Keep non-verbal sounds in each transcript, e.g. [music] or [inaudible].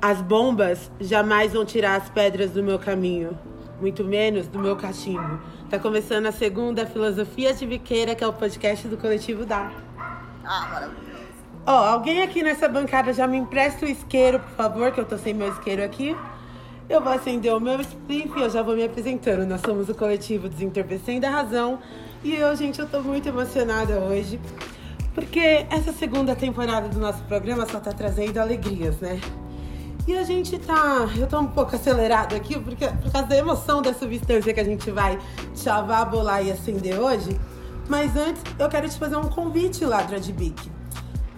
As bombas jamais vão tirar as pedras do meu caminho, muito menos do meu cachimbo. Tá começando a segunda Filosofia de Biqueira, que é o podcast do Coletivo Dar. Ah, maravilhoso. Ó, alguém aqui nessa bancada já me empresta o isqueiro, por favor, que eu tô sem meu isqueiro aqui. Eu vou acender o meu spliff e eu já vou me apresentando. Nós somos o coletivo Desentorpecendo a Razão. E eu, gente, eu tô muito emocionada hoje. Porque essa segunda temporada do nosso programa só tá trazendo alegrias, né? E a gente tá. Eu tô um pouco acelerado aqui porque, por causa da emoção da substância que a gente vai chavar, bolar e acender hoje. Mas antes, eu quero te fazer um convite, de Bic.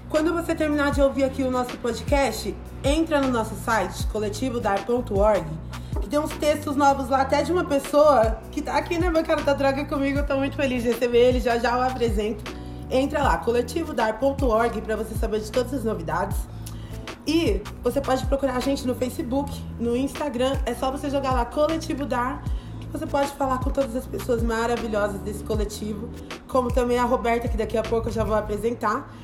Quando você terminar de ouvir aqui o nosso podcast, entra no nosso site, coletivodar.org, que tem uns textos novos lá, até de uma pessoa que tá aqui na bancada da droga comigo. Eu tô muito feliz de receber ele, já já o apresento. Entra lá, coletivodar.org, para você saber de todas as novidades. E você pode procurar a gente no Facebook, no Instagram, é só você jogar lá Coletivo Dar, você pode falar com todas as pessoas maravilhosas desse coletivo, como também a Roberta, que daqui a pouco eu já vou apresentar.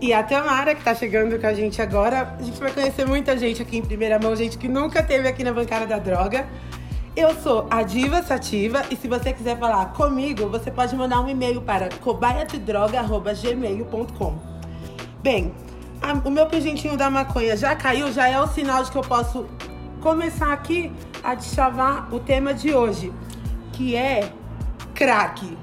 E a Tamara, que tá chegando com a gente agora. A gente vai conhecer muita gente aqui em primeira mão, gente que nunca teve aqui na bancada da droga. Eu sou a Diva Sativa e se você quiser falar comigo, você pode mandar um e-mail para cobaiatedroga.gmail.com. Bem, a- o meu pingentinho da maconha já caiu, já é o sinal de que eu posso começar aqui a deschavar o tema de hoje, que é crack.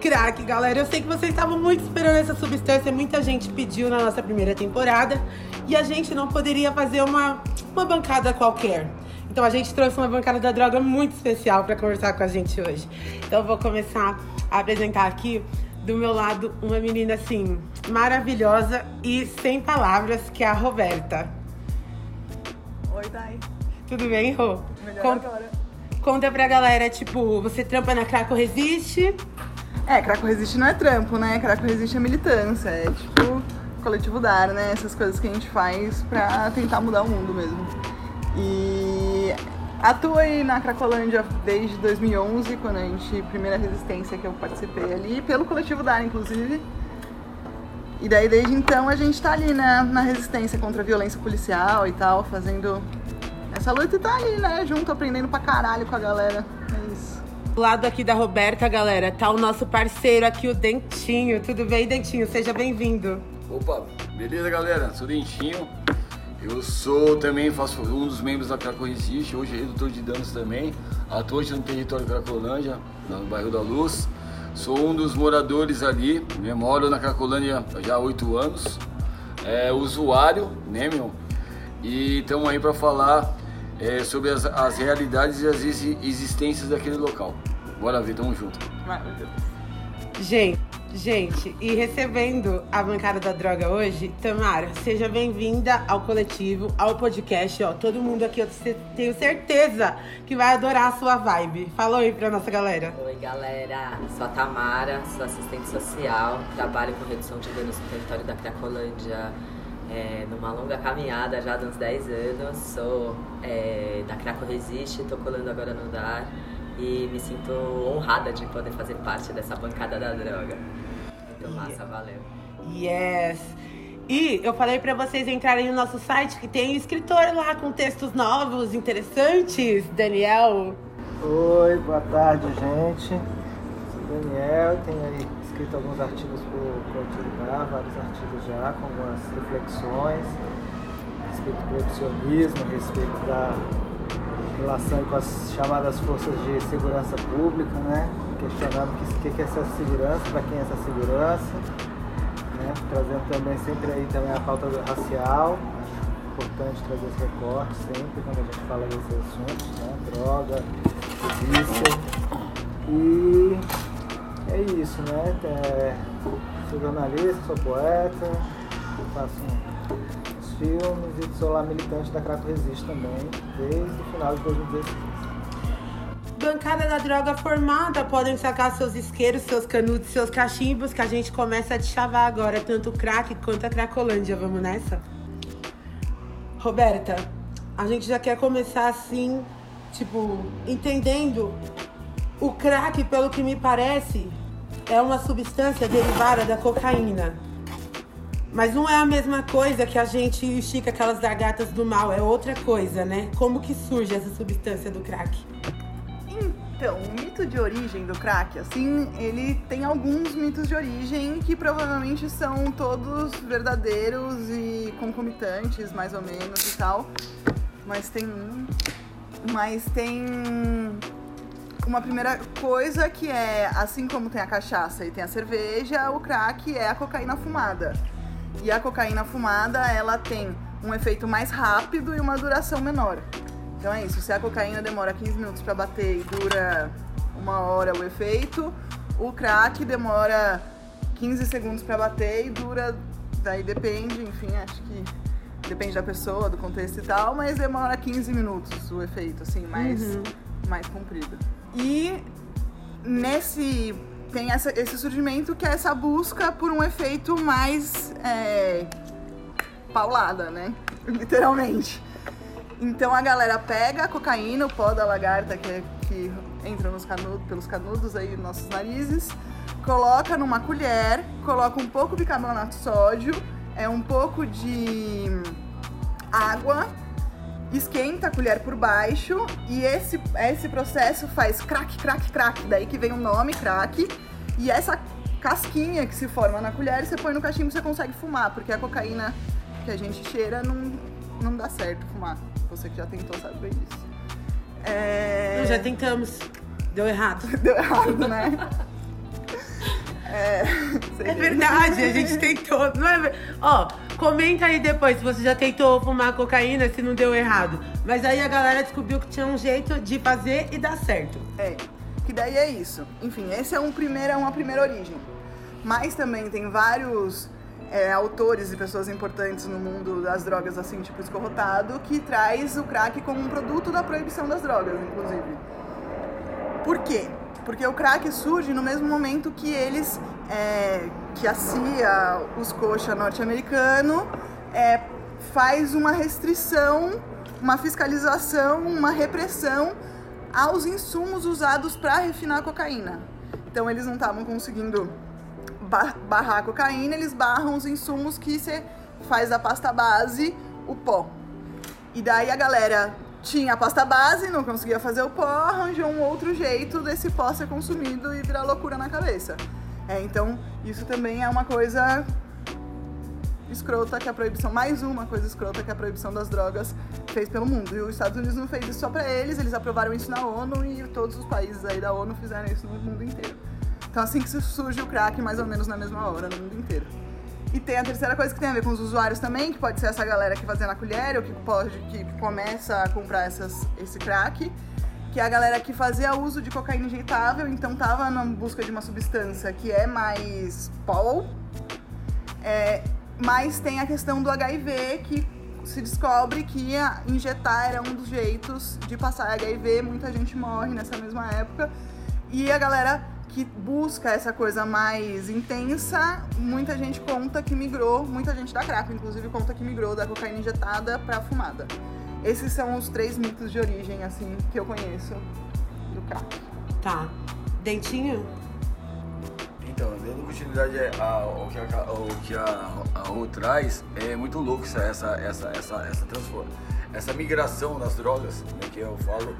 Crack, galera. Eu sei que vocês estavam muito esperando essa substância, muita gente pediu na nossa primeira temporada e a gente não poderia fazer uma, uma bancada qualquer. Então a gente trouxe uma bancada da droga muito especial para conversar com a gente hoje. Então eu vou começar a apresentar aqui do meu lado uma menina assim maravilhosa e sem palavras, que é a Roberta. Oi, Dai. Tudo bem, Rô? Melhor Conta, agora. conta pra galera, tipo, você trampa na Craco Resiste? É, Craco Resiste não é trampo, né? Craco Resiste é militância. É tipo coletivo dar, né? Essas coisas que a gente faz pra tentar mudar o mundo mesmo. E atuo aí na Cracolândia desde 2011, quando a gente. Primeira resistência que eu participei ali, pelo coletivo dar, inclusive. E daí, desde então, a gente tá ali, né, na resistência contra a violência policial e tal, fazendo essa luta e tá ali, né, junto, aprendendo pra caralho com a galera. É isso. Do lado aqui da Roberta, galera, tá o nosso parceiro aqui, o Dentinho. Tudo bem, Dentinho? Seja bem-vindo. Opa, beleza galera? Sou Dentinho. Eu sou também, faço um dos membros da Craco Resiste, hoje redutor de danos também. Atuo hoje no território Cracolândia, no bairro da Luz. Sou um dos moradores ali, né? moro na Cracolândia já há oito anos. É usuário, né meu? E estamos aí para falar é, sobre as, as realidades e as exi- existências daquele local. Bora ver, tamo junto. Gente, gente, e recebendo a bancada da droga hoje, Tamara, seja bem-vinda ao coletivo, ao podcast, ó. Todo mundo aqui, eu te- tenho certeza que vai adorar a sua vibe. Fala aí pra nossa galera. Oi, galera. Sou a Tamara, sou assistente social, trabalho com redução de danos no território da Cracolândia é, numa longa caminhada já de uns 10 anos. Sou é, da Craco Resiste, tô colando agora no DAR e me sinto honrada de poder fazer parte dessa bancada da droga. Muito massa, valeu. Yes! E eu falei pra vocês entrarem no nosso site que tem escritor lá com textos novos, interessantes. Daniel, Oi, boa tarde, gente. Sou Daniel, tenho aí escrito alguns artigos para o vários artigos já, com algumas reflexões a respeito do proibicionismo, a respeito da relação com as chamadas forças de segurança pública, né? Questionando o que, que é essa segurança, para quem é essa segurança, né? Trazendo também sempre aí também a pauta racial, importante trazer esse recorte sempre quando a gente fala desses assuntos, né? Droga, polícia. E é isso, né? É, sou jornalista, sou poeta, faço uns filmes e sou lá militante da Crato Resiste também, desde o final de 2016. Bancada da droga formada, podem sacar seus isqueiros, seus canudos, seus cachimbos, que a gente começa a te chavar agora, tanto o crack quanto a cracolândia. Vamos nessa? Roberta, a gente já quer começar assim, tipo, entendendo o crack, pelo que me parece, é uma substância derivada da cocaína. Mas não é a mesma coisa que a gente estica aquelas gargatas do mal, é outra coisa, né? Como que surge essa substância do crack? Então, o mito de origem do crack, assim, ele tem alguns mitos de origem que provavelmente são todos verdadeiros e concomitantes, mais ou menos e tal. Mas tem um. Mas tem uma primeira coisa que é, assim como tem a cachaça e tem a cerveja, o crack é a cocaína fumada. E a cocaína fumada, ela tem um efeito mais rápido e uma duração menor. Então é isso, se a cocaína demora 15 minutos para bater e dura uma hora o efeito, o crack demora 15 segundos para bater e dura, daí depende, enfim, acho que depende da pessoa, do contexto e tal, mas demora 15 minutos o efeito, assim, mais, Uhum. mais comprido. E nesse tem essa- esse surgimento que é essa busca por um efeito mais é, paulada, né? [laughs] Literalmente. Então a galera pega a cocaína, o pó da lagarta que, que entra nos canudos, pelos canudos aí, nossos narizes, coloca numa colher, coloca um pouco de bicarbonato de sódio, é um pouco de água, esquenta a colher por baixo e esse, esse processo faz crack, crack, crack. Daí que vem o nome crack. E essa casquinha que se forma na colher, você põe no cachimbo e você consegue fumar, porque a cocaína que a gente cheira não, não dá certo fumar. Você que já tentou sabe bem disso. É... Nós já tentamos. Deu errado. [laughs] Deu errado, né? É, É verdade, a gente tentou. Não é... Ó, comenta aí depois se você já tentou fumar cocaína, se não deu errado. Mas aí a galera descobriu que tinha um jeito de fazer e dar certo. É, que daí é isso. Enfim, esse é um primeiro, é uma primeira origem. Mas também tem vários é, autores e pessoas importantes no mundo das drogas, assim, tipo escorrotado, que traz o crack como um produto da proibição das drogas, inclusive. Por quê? Porque o crack surge no mesmo momento que eles, é, que a CIA, os coxa norte-americano, é, faz uma restrição, uma fiscalização, uma repressão aos insumos usados para refinar a cocaína. Então eles não estavam conseguindo barrar a cocaína, eles barram os insumos que você faz da pasta base, o pó. E daí a galera tinha a pasta base, não conseguia fazer o pó, arranjou um outro jeito desse pó ser consumido e virar loucura na cabeça. É, então, isso também é uma coisa escrota que a proibição, mais uma coisa escrota que a proibição das drogas fez pelo mundo. E os Estados Unidos não fez isso só pra eles, eles aprovaram isso na ONU e todos os países aí da ONU fizeram isso no mundo inteiro. Então assim que surge o crack, mais ou menos na mesma hora, no mundo inteiro. E tem a terceira coisa que tem a ver com os usuários também, que pode ser essa galera que fazia na colher, ou que pode, que começa a comprar essas, esse crack, que é a galera que fazia uso de cocaína injetável, então tava na busca de uma substância que é mais pol, é, mas tem a questão do HIV, que se descobre que injetar era um dos jeitos de passar HIV, muita gente morre nessa mesma época. E a galera que busca essa coisa mais intensa, muita gente conta que migrou, muita gente da crack, inclusive, conta que migrou da cocaína injetada pra fumada. Esses são os três mitos de origem, assim, que eu conheço do crack. Tá. Dentinho? Então, dando continuidade a- ao que a, ao que a, a traz, é muito louco essa, essa, essa, essa, essa, transforma, essa migração das drogas, né, que eu falo,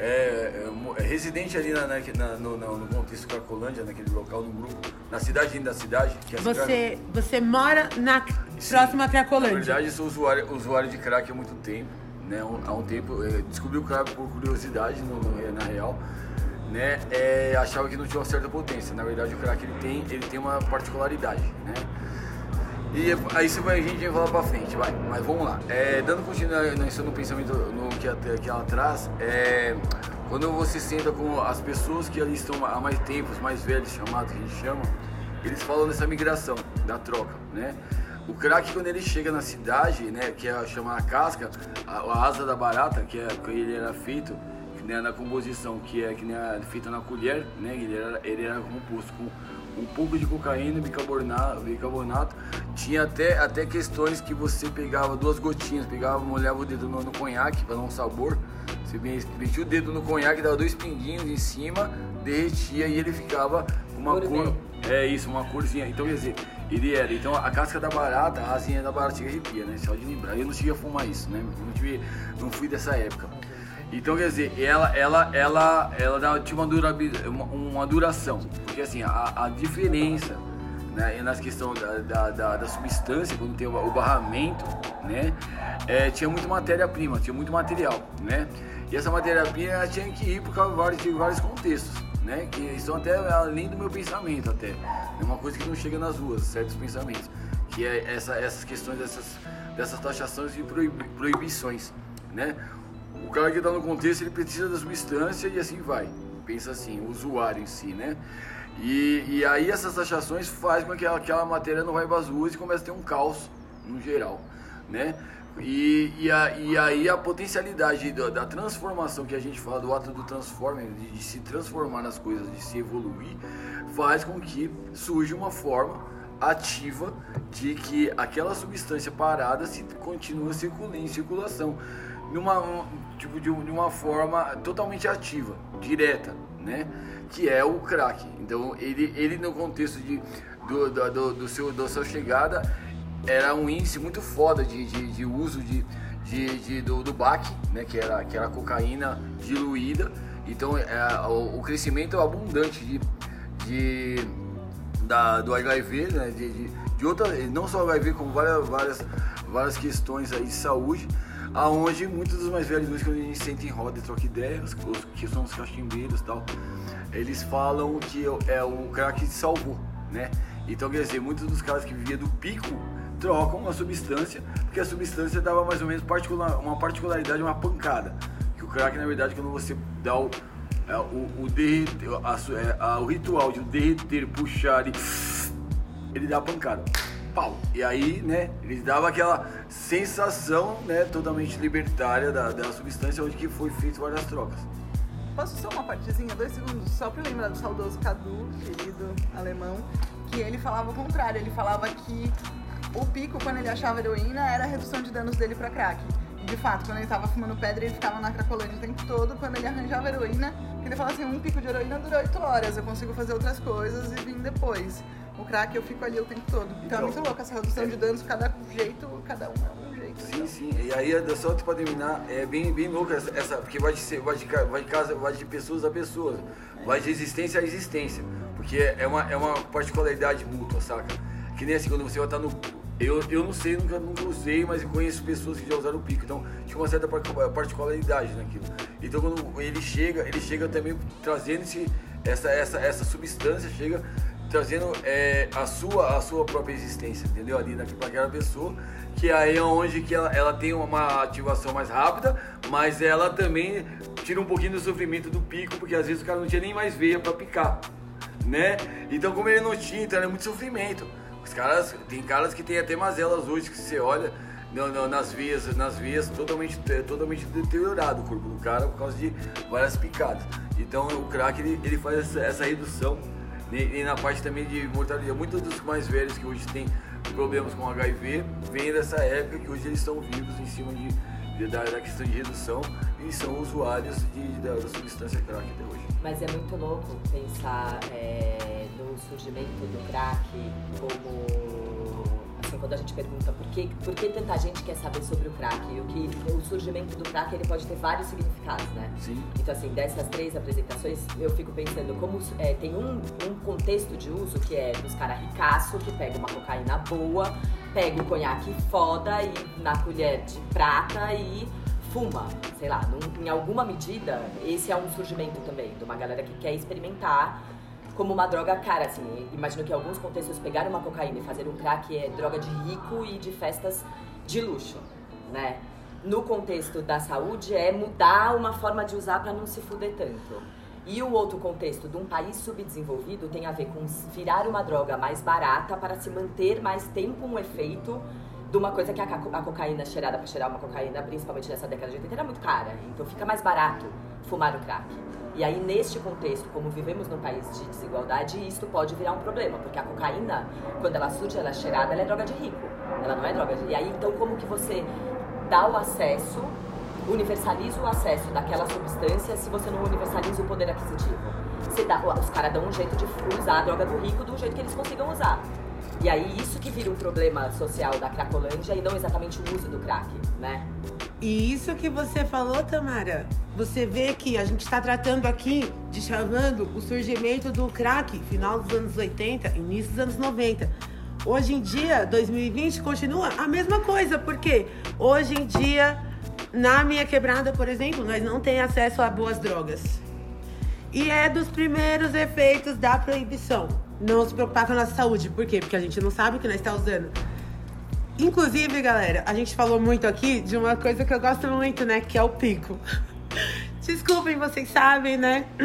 é, é mo- é residente ali na, na- na- no, no- contexto Cracolândia, naquele local, no grupo, na cidade da cidade. Que é a cidade- Você, você mora na Sim. próxima Na Cracolândia. verdade, sou usuário, usuário de crack há muito tempo. Né? Um- Há um tempo, eh, descobri o crack por curiosidade, no- no- na real. Né? Achava que não tinha uma certa potência. Na verdade, o crack ele tem, ele tem uma particularidade. Né? E aí você vai, a gente vai falar pra frente, vai. Mas vamos lá. É, dando continuidade no pensamento no que, até- que traz, é, quando você senta com as pessoas que ali estão há mais tempo, os mais velhos chamados, que a gente chama, eles falam dessa migração, da troca, né? O crack, quando ele chega na cidade, né, que é chama a casca, a, a asa da barata, que, é, que ele era feito, né, na composição, que é que nem a- feita na colher, né, ele era, ele era composto com um pouco de cocaína, bicarbonato, bicarbonato. Tinha até, até questões que você pegava duas gotinhas, pegava, molhava o dedo no, no conhaque para dar um sabor. Você me- metia o dedo no conhaque, dava dois pinguinhos em cima, derretia e ele ficava uma cor É isso, uma corzinha. Então, quer dizer, ele era. Então, a casca da barata, a asinha da barata chega arrepia, né? Só de lembrar. Eu não cheguei a fumar isso, né? Não, tive, não fui dessa época. Então, quer dizer, ela, ela, ela, ela dá, tinha uma, durabil, uma, uma duração. Porque, assim, a, a diferença né, nas questões da, da, da, da, substância, quando tem o barramento, né? É, tinha muito matéria-prima, tinha muito material, né? E essa matéria-prima tinha que ir por causa de vários contextos né? Que estão até além do meu pensamento até. É uma coisa que não chega nas ruas, certos pensamentos. Que é essa, essas questões dessas, dessas taxações e proibições, né? O cara que está no contexto, ele precisa da substância e assim vai. Pensa assim, o usuário em si, né? E, e aí essas taxações fazem com que aquela, matéria não vai para as ruas e comece a ter um caos no geral, né? E, e, a, e aí a potencialidade da, da, transformação que a gente fala do ato do transforming, de, de, se transformar nas coisas, de se evoluir, faz com que surja uma forma ativa de que aquela substância parada se continue circulando em circulação numa tipo de, de uma forma totalmente ativa, direta, né? Que é o crack. Então ele, ele no contexto de, do, do, do, seu, da sua chegada era um índice muito foda de, de, de uso de, de, de, do, do BAC, né, que, era, que era cocaína diluída. Então é, o, o, crescimento abundante de, de, da, do HIV, né, de, de, de outra, não só HIV, como várias, várias, várias questões aí de saúde, aonde muitos dos mais velhos músicos, quando a gente senta em roda e troca ideias, os, que são os cachimbeiros e tal, eles falam que é o crack que salvou, né? Então, quer dizer, muitos dos caras que viviam do pico trocam a substância, porque a substância dava mais ou menos particular, uma particularidade, uma pancada. Que o crack, na verdade, quando você dá o, é, o, o, derreter, a, é, a, o ritual de derreter, puxar e ele dá a pancada. Pau. E aí, né, ele dava aquela sensação, né, totalmente libertária da, da substância onde que foi feito várias trocas. Posso só uma partezinha, dois segundos, só para lembrar do saudoso Cadu, querido alemão, que ele falava o contrário, ele falava que o pico, quando ele achava heroína, era a redução de danos dele pra crack. De fato, quando ele tava fumando pedra, ele ficava na cracolândia o tempo todo. Quando ele arranjava heroína, ele falava assim: um pico de heroína dura 8 horas, eu consigo fazer outras coisas e vim depois. O crack eu fico ali o tempo todo. Então, então é muito louco essa redução é... de danos, cada jeito, cada um é um jeito. Sim, então. sim. E aí, só para terminar, é bem, bem louco essa, essa, porque vai de, ser, vai, de, vai, de casa, vai de pessoas a pessoas, vai de existência a existência. Porque é uma, é uma particularidade mútua, saca? Que nem assim, quando você vai estar no eu, eu não sei, nunca, nunca usei, mas conheço pessoas que já usaram o pico, então tinha uma certa particularidade naquilo. Então quando ele chega, ele chega também trazendo esse, essa, essa, essa substância, chega trazendo é, a, sua, a sua própria existência, entendeu? Ali naquela pessoa, que aí é onde que ela, ela tem uma ativação mais rápida, mas ela também tira um pouquinho do sofrimento do pico, porque às vezes o cara não tinha nem mais veia para picar, né? Então como ele não tinha, então era muito sofrimento. Os caras, tem caras que tem até mazelas hoje que você olha no, no, nas vias, nas vias totalmente, totalmente deteriorado o corpo do cara por causa de várias picadas. Então o crack ele, ele faz essa, essa redução e, na parte também de mortalidade. Muitos dos mais velhos que hoje têm problemas com HIV vêm dessa época que hoje eles estão vivos em cima de, de da, da, questão de redução e são usuários de, da, da substância crack até hoje. Mas é muito louco pensar é, no surgimento do crack como quando a gente pergunta por que, por que tanta gente quer saber sobre o crack, o que o surgimento do crack ele pode ter vários significados, né? Sim. Então assim, dessas três apresentações, eu fico pensando como é, tem um, um contexto de uso que é dos caras ricaço que pega uma cocaína boa, pega o conhaque foda e na colher de prata e fuma, sei lá, num, em alguma medida, esse é um surgimento também de uma galera que quer experimentar como uma droga cara, assim. Imagino que em alguns contextos pegar uma cocaína e fazer um crack é droga de rico e de festas de luxo, né? No contexto da saúde é mudar uma forma de usar para não se fuder tanto. E o outro contexto de um país subdesenvolvido tem a ver com virar uma droga mais barata para se manter mais tempo um efeito de uma coisa que a, cocaína cheirada para cheirar uma cocaína, principalmente nessa década de 80, era muito cara. Então fica mais barato fumar o crack. E aí, neste contexto, como vivemos num país de desigualdade, isto pode virar um problema, porque a cocaína, quando ela surge, ela é cheirada, ela é droga de rico. Ela não é droga de... E aí, então, como que você dá o acesso, universaliza o acesso daquela substância se você não universaliza o poder aquisitivo? você dá, os caras dão um jeito de usar a droga do rico do jeito que eles consigam usar. E aí isso que vira um problema social da Cracolândia e não exatamente o uso do crack, né? E isso que você falou, Tamara, você vê que a gente está tratando aqui de chamando o surgimento do crack, final dos anos 80, início dos anos 90. Hoje em dia, 2020, continua a mesma coisa, porque hoje em dia, na minha quebrada, por exemplo, nós não temos acesso a boas drogas. E é dos primeiros efeitos da proibição. Não se preocupar com a nossa saúde. Por quê? Porque a gente não sabe o que nós está usando. Inclusive, galera, a gente falou muito aqui de uma coisa que eu gosto muito, né? Que é o pico. [laughs] Desculpem, vocês sabem, né? [clears throat]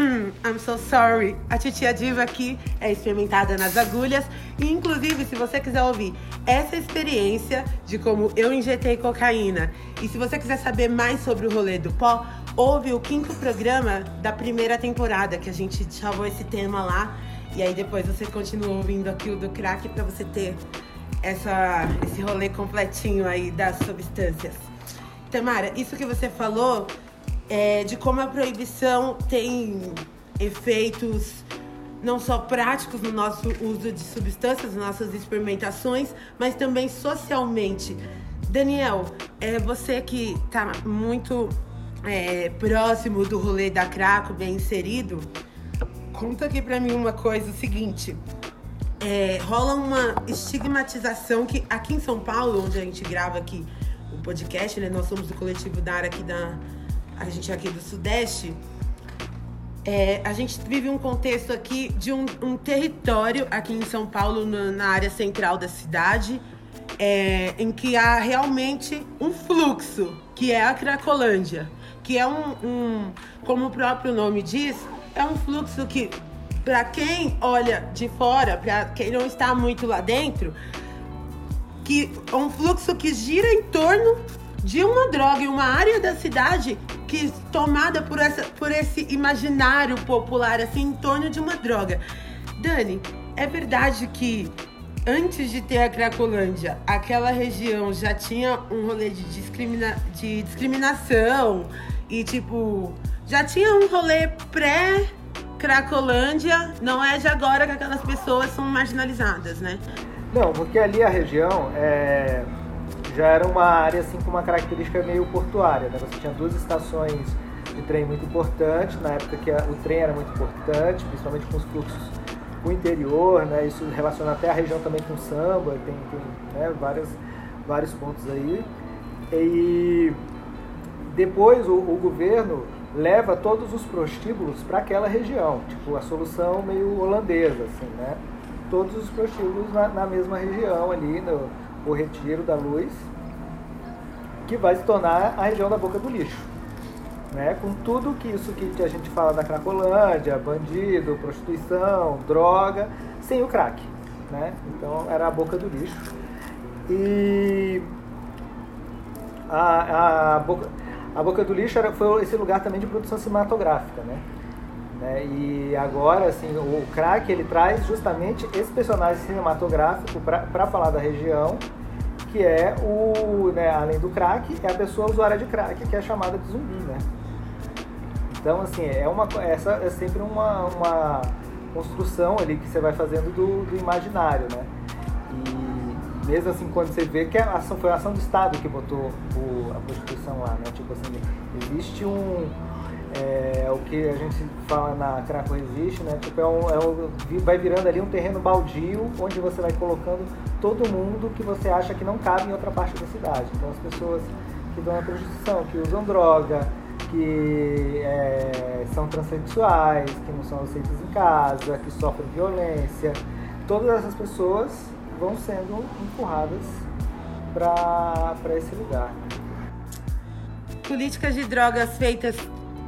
I'm so sorry. A titia Diva aqui é experimentada nas agulhas. E, inclusive, se você quiser ouvir essa experiência de como eu injetei cocaína, e se você quiser saber mais sobre o rolê do pó, ouve o quinto programa da primeira temporada, que a gente chamou esse tema lá. E aí depois você continua ouvindo aqui o do crack para você ter essa, esse rolê completinho aí das substâncias. Tamara, isso que você falou é, de como a proibição tem efeitos não só práticos no nosso uso de substâncias, nas nossas experimentações, mas também socialmente. Daniel, é você que está muito é, próximo do rolê da Craco, bem inserido, conta aqui para mim uma coisa, o seguinte é, rola uma estigmatização que aqui em São Paulo, onde a gente grava aqui o podcast, né? Nós somos do coletivo da área aqui da. A gente é aqui do Sudeste. É, a gente vive um contexto aqui de um, um território aqui em São Paulo, na, na área central da cidade, é, em que há realmente um fluxo, que é a Cracolândia, que é um, um como o próprio nome diz, é um fluxo que para quem olha de fora, para quem não está muito lá dentro, que é um fluxo que gira em torno de uma droga em uma área da cidade que tomada por, essa, por esse imaginário popular, assim, em torno de uma droga. Dani, é verdade que antes de ter a Cracolândia, aquela região já tinha um rolê de, discrimina de discriminação e, tipo, já tinha um rolê pré Cracolândia não é de agora que aquelas pessoas são marginalizadas, né? Não, porque ali a região é, já era uma área assim com uma característica meio portuária, né? Você tinha duas estações de trem muito importantes, na época que o trem era muito importante, principalmente com os fluxos o interior, né? Isso relaciona até a região também com samba, tem, tem né? Várias, vários pontos aí. E depois o, o governo leva todos os prostíbulos para aquela região, tipo a solução meio holandesa, assim, né? Todos os prostíbulos na, na mesma região ali, no o retiro da luz, que vai se tornar a região da boca do lixo. Né? Com tudo que isso que a gente fala da Cracolândia, bandido, prostituição, droga, sem o crack. Né? Então era a boca do lixo. E a, a boca a Boca do Lixo era, foi esse lugar também de produção cinematográfica, né? né? E agora, assim, o crack ele traz justamente esse personagem cinematográfico para falar da região, que é o, né, além do crack, é a pessoa usuária de crack, que é chamada de zumbi, né? Então, assim, é uma, essa é sempre uma, uma construção ali que você vai fazendo do, do imaginário, né? Mesmo assim, quando você vê que a ação, foi a ação do Estado que botou o, a prostituição lá, né? Tipo assim, existe um. É, o que a gente fala na Craco Resiste, né? Tipo, é um, é um, vai virando ali um terreno baldio onde você vai colocando todo mundo que você acha que não cabe em outra parte da cidade. Então, as pessoas que dão a prostituição, que usam droga, que é, são transexuais, que não são aceitas em casa, que sofrem violência, todas essas pessoas vão sendo empurradas para esse lugar. Políticas de drogas feitas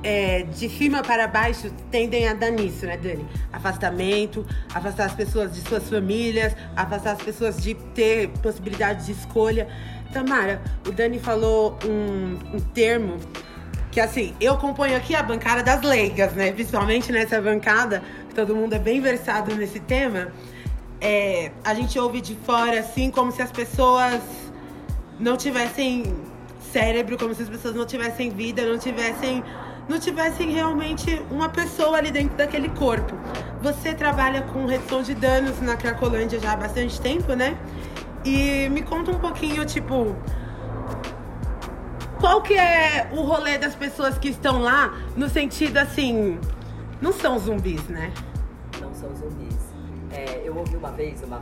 é, de cima para baixo tendem a dar nisso, né, Dani? Afastamento, afastar as pessoas de suas famílias, afastar as pessoas de ter possibilidade de escolha. Tamara, o Dani falou um, um termo que, assim, eu componho aqui a bancada das leigas, né? Principalmente nessa bancada, que todo mundo é bem versado nesse tema é, a gente ouve de fora assim como se as pessoas não tivessem cérebro, como se as pessoas não tivessem vida, não tivessem não tivessem realmente uma pessoa ali dentro daquele corpo. Você trabalha com redução de danos na Cracolândia já há bastante tempo, né? E me conta um pouquinho, tipo, qual que é o rolê das pessoas que estão lá no sentido assim, não são zumbis, né? Não são zumbis. É, eu ouvi uma vez uma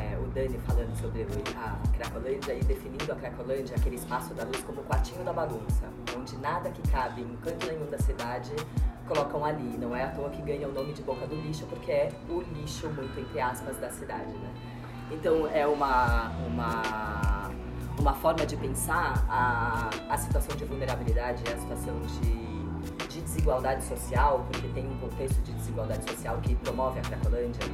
é, o Dani falando sobre a Cracolândia e definindo a Cracolândia, aquele espaço da luz, como o quartinho da bagunça, onde nada que cabe em canto nenhum da cidade colocam ali. Não é à toa que ganha o nome de boca do lixo, porque é o lixo, muito entre aspas, da cidade, né? Então é uma, uma, uma forma de pensar a, a situação de vulnerabilidade, a situação de, de desigualdade social, porque tem um contexto de desigualdade social que promove a Cracolândia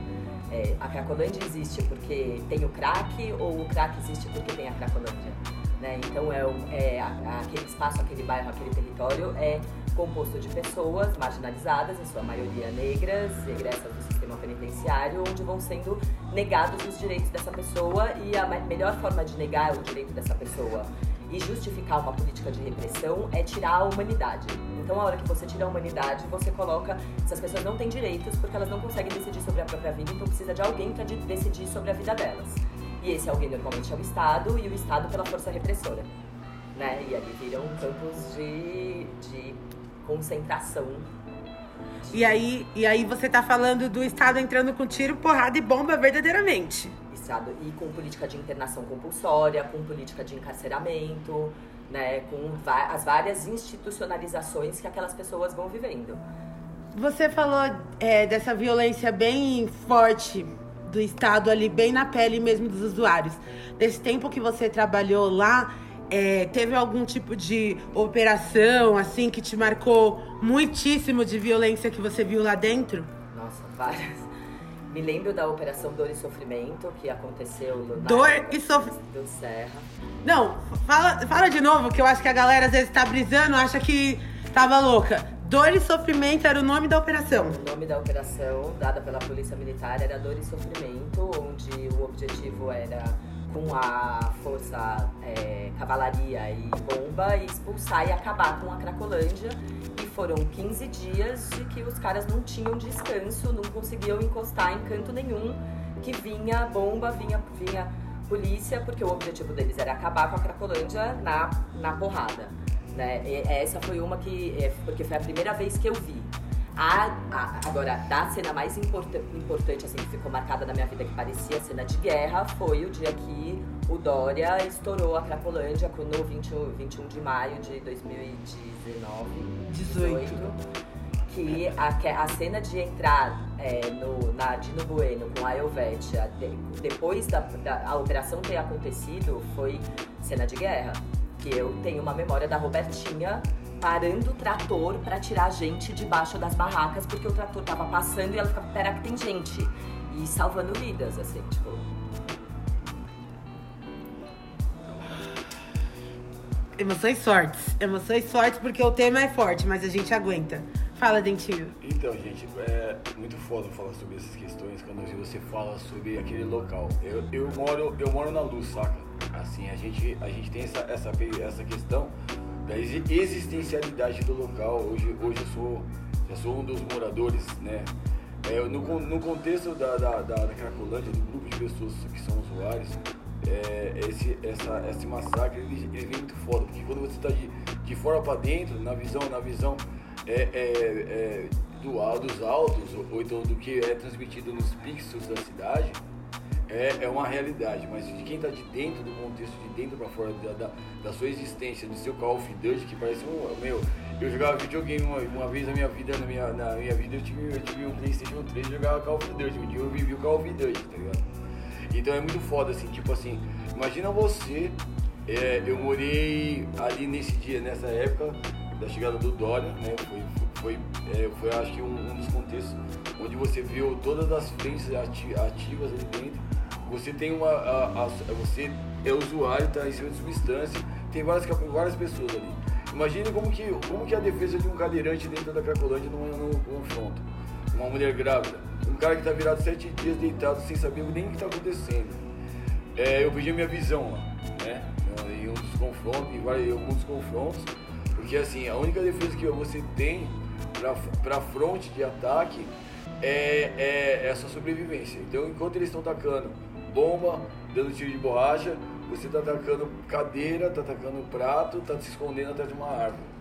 é, a Cracolândia existe porque tem o crack ou o crack existe porque tem a Cracolândia? Né? Então, é, é aquele espaço, aquele bairro, aquele território é composto de pessoas marginalizadas, em sua maioria negras, egressas do sistema penitenciário, onde vão sendo negados os direitos dessa pessoa e a melhor forma de negar o direito dessa pessoa e justificar uma política de repressão é tirar a humanidade. Então, a hora que você tira a humanidade, você coloca. Essas pessoas não têm direitos porque elas não conseguem decidir sobre a própria vida, então precisa de alguém para de decidir sobre a vida delas. E esse alguém normalmente é o Estado e o Estado pela força repressora. Né? E ali viram campos de, de concentração. E aí, e aí você tá falando do Estado entrando com tiro, porrada e bomba verdadeiramente. Estado e com política de internação compulsória, com política de encarceramento, né, com as várias institucionalizações que aquelas pessoas vão vivendo. Você falou é, dessa violência bem forte do Estado ali, bem na pele mesmo dos usuários. Desse tempo que você trabalhou lá, é, teve algum tipo de operação, assim, que te marcou muitíssimo de violência que você viu lá dentro? Nossa, várias. Me lembro da Operação Dor e Sofrimento, que aconteceu no Dor e Sofrimento. Do Serra. Não, fala, fala de novo, que eu acho que a galera às vezes tá brisando, acha que tava louca. Dor e Sofrimento era o nome da operação. O nome da operação, dada pela Polícia Militar, era Dor e Sofrimento, onde o objetivo era, com a força é, cavalaria e bomba, expulsar e acabar com a Cracolândia foram 15 dias de que os caras não tinham descanso, não conseguiam encostar em canto nenhum, que vinha bomba, vinha, vinha polícia, porque o objetivo deles era acabar com a Cracolândia na, na porrada. Né? E essa foi uma que. É, porque foi a primeira vez que eu vi. A, a, agora, da cena mais importa, importante, assim, que ficou marcada na minha vida, que parecia cena de guerra, foi o dia que o Dória estourou a Cracolândia no 21, 21 de maio de 2019. 18. 18 que a, a cena de entrar é, no, na Dino Bueno com a Helvetia, de, depois da, da a operação ter acontecido, foi cena de guerra. Que eu tenho uma memória da Robertinha parando o trator para tirar a gente debaixo das barracas, porque o trator tava passando e ela ficava, pera que tem gente. E salvando vidas, assim, tipo. Emoções fortes. Emoções fortes porque o tema é forte, mas a gente aguenta. Fala, Dentinho. Então, gente, é muito foda falar sobre essas questões quando você fala sobre aquele local. Eu, eu, moro, eu moro na luz, saca? Assim, a gente, a gente tem essa, essa, essa questão da existencialidade do local. Hoje, hoje eu sou, já sou um dos moradores, né? É, no, no contexto da, da, da, da Cracolândia, do grupo de pessoas que são usuários, é, esse, essa, esse massacre ele, ele vem muito foda, porque quando você está de, de fora para dentro, na visão, na visão é, é, é do, dos altos, ou, ou então do que é transmitido nos pixels da cidade, é, é uma realidade, mas de quem está de dentro do contexto, de dentro para fora da, da, da, sua existência, do seu Call of Duty, que parece um. Meu, eu jogava videogame uma, uma vez na minha vida, na minha, na minha vida eu tive, eu tive um PlayStation 3 e jogava Call of Duty. Um dia eu vivi o Call of Duty, tá ligado? Então é muito foda, assim, tipo assim, imagina você, é, eu morei ali nesse dia, nessa época da chegada do Dória, né? Foi, foi, é, foi acho que um, um, dos contextos onde você viu todas as frentes ativas ali dentro você tem uma. A, a, você é usuário, está em cima de substância, tem várias, várias pessoas ali. Imagine como que, como que é a defesa de um cadeirante dentro da Cracolândia num, confronto. Uma mulher grávida, um cara que está virado sete dias deitado sem saber nem o que está acontecendo. É, eu perdi a minha visão lá, né? em um dos confrontos, em, vários, em alguns confrontos, porque assim, a única defesa que você tem para fronte de ataque é, é essa sobrevivência. Então, enquanto eles estão atacando bomba, dando tiro de borracha, você está atacando cadeira, está atacando prato, está se escondendo atrás de uma árvore.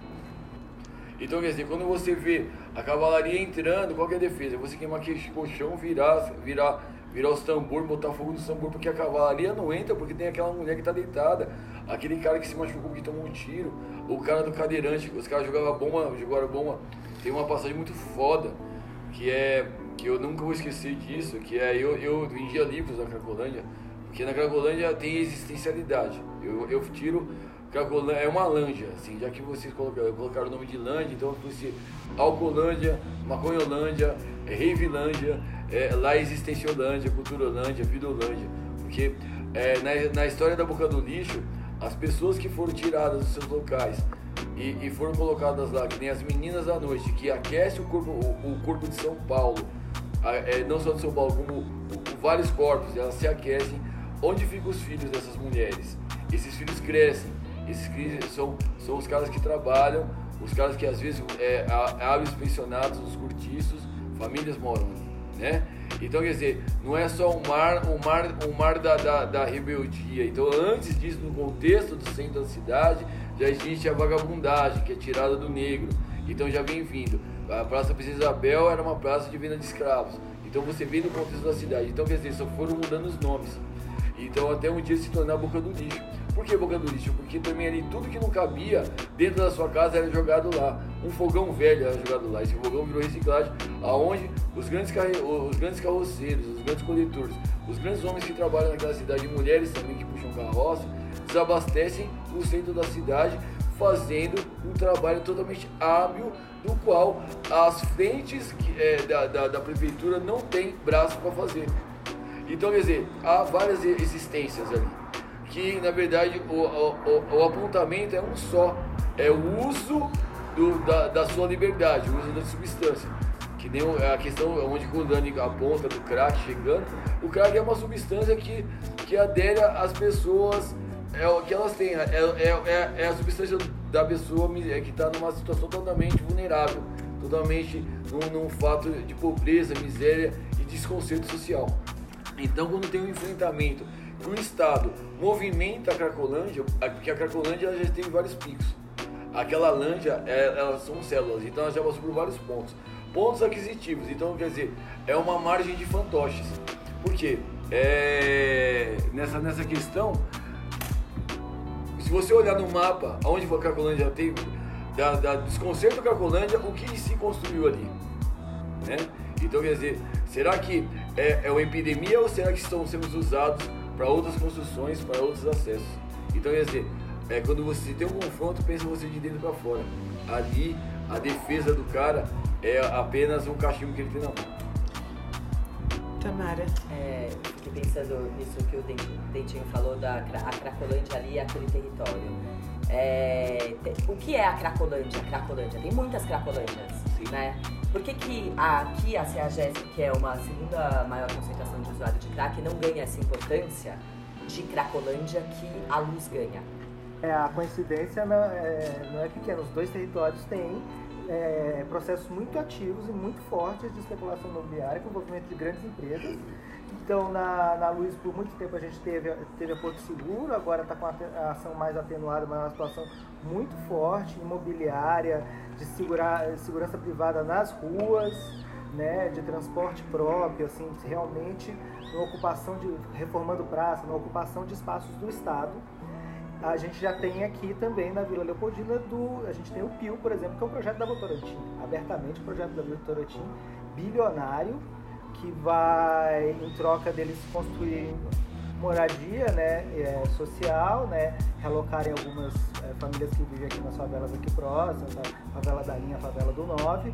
Então, quer dizer, quando você vê a cavalaria entrando, qual é a defesa? Você queimar aquele colchão, virar, virar, virar os tambor, botar fogo no tambor, porque a cavalaria não entra, porque tem aquela mulher que está deitada, aquele cara que se machucou, que tomou um tiro, o cara do cadeirante, os caras jogavam bomba, jogaram bomba. Tem uma passagem muito foda, que é, que eu nunca vou esquecer disso, que é, eu, eu vendia livros na Cracolândia, porque na Cracolândia tem existencialidade. Eu, eu tiro Cracolândia é uma lândia, assim, já que vocês colocaram, colocaram o nome de lândia, então eu fosse Alcolândia, Maconholândia, é Reivilândia, é, lá Existenciolândia, Culturolândia, Vidolândia, porque é, na, na história da Boca do Lixo, as pessoas que foram tiradas dos seus locais e, e foram colocadas lá, que nem as meninas da noite, que aquece o corpo, o, o corpo de São Paulo, é, não só de São Paulo, como vários corpos, elas se aquecem, onde ficam os filhos dessas mulheres? Esses filhos crescem, esses são, são os caras que trabalham, os caras que às vezes é, abrem os pensionatos, os cortiços, famílias moram, né? Então quer dizer, não é só o mar, o mar, o mar da, da, da rebeldia. Então antes disso, no contexto do centro da cidade, já existe a vagabundagem, que é tirada do negro. Então já vem vindo. A Praça Princesa Isabel era uma praça de venda de escravos. Então você vê no contexto da cidade. Então quer dizer, só foram mudando os nomes. Então até um dia se tornar a boca do lixo. Por que boca do lixo? Porque também ali tudo que não cabia dentro da sua casa era jogado lá. Um fogão velho era jogado lá. Esse fogão virou reciclagem, aonde os grandes, carre... os grandes carroceiros, os grandes coletores, os grandes homens que trabalham naquela cidade, mulheres também que puxam carroça, desabastecem o centro da cidade, fazendo um trabalho totalmente hábil, do qual as frentes é, da, da, da prefeitura não têm braço para fazer. Então, quer dizer, há várias existências ali que na verdade o, o, o apontamento é um só, é o uso do, da, da, sua liberdade, o uso da substância. Que nem a questão onde o Dani aponta do crack chegando, o crack é uma substância que, que adere às pessoas, é o que elas têm, é, é, é, é a substância da pessoa é que está numa situação totalmente vulnerável, totalmente num, num fato de pobreza, miséria e desconcerto social. Então, quando tem um enfrentamento que o Estado movimenta a Cracolândia, porque a Cracolândia já tem vários picos. Aquela lândia, é, elas são células, então elas já passam por vários pontos. Pontos aquisitivos, então quer dizer, é uma margem de fantoches. Por quê? É, nessa, nessa questão, se você olhar no mapa, onde a Cracolândia tem, da, da desconcerto Cracolândia, o que se construiu ali? Né? Então quer dizer, será que é, é uma epidemia ou será que estão sendo usados para outras construções, para outros acessos. Então, quer dizer, é, quando você tem um confronto, pensa você de dentro para fora. Ali, a defesa do cara é apenas um cachimbo que ele tem na mão. Tamara. É, fiquei pensando nisso que o Dentinho falou da a Cracolândia ali, aquele território. É, o que é a Cracolândia? A Cracolândia tem muitas Cracolândias, Sim. né? Por que, que aqui a CEAGESP, que é uma segunda maior concentração de usuário de crack, não ganha essa importância de Cracolândia que a luz ganha? É, a coincidência não é, não é pequena. Os dois territórios têm é, processos muito ativos e muito fortes de especulação imobiliária com o envolvimento de grandes empresas. Então, na, na Luz, por muito tempo a gente teve, teve a Porto Seguro, agora está com a ação mais atenuada, mas é uma situação muito forte, imobiliária, de segurar, segurança privada nas ruas, né, de transporte próprio, assim, realmente na ocupação de reformando praça, na ocupação de espaços do Estado. A gente já tem aqui também na Vila Leopoldina do, a gente tem o PIO, por exemplo, que é o projeto da Votorantim, abertamente o projeto da Votorantim, bilionário, que vai em troca deles construir moradia né, é, social, né, relocarem algumas é, famílias que vivem aqui nas favelas aqui próximas, a favela da linha, a favela do 9,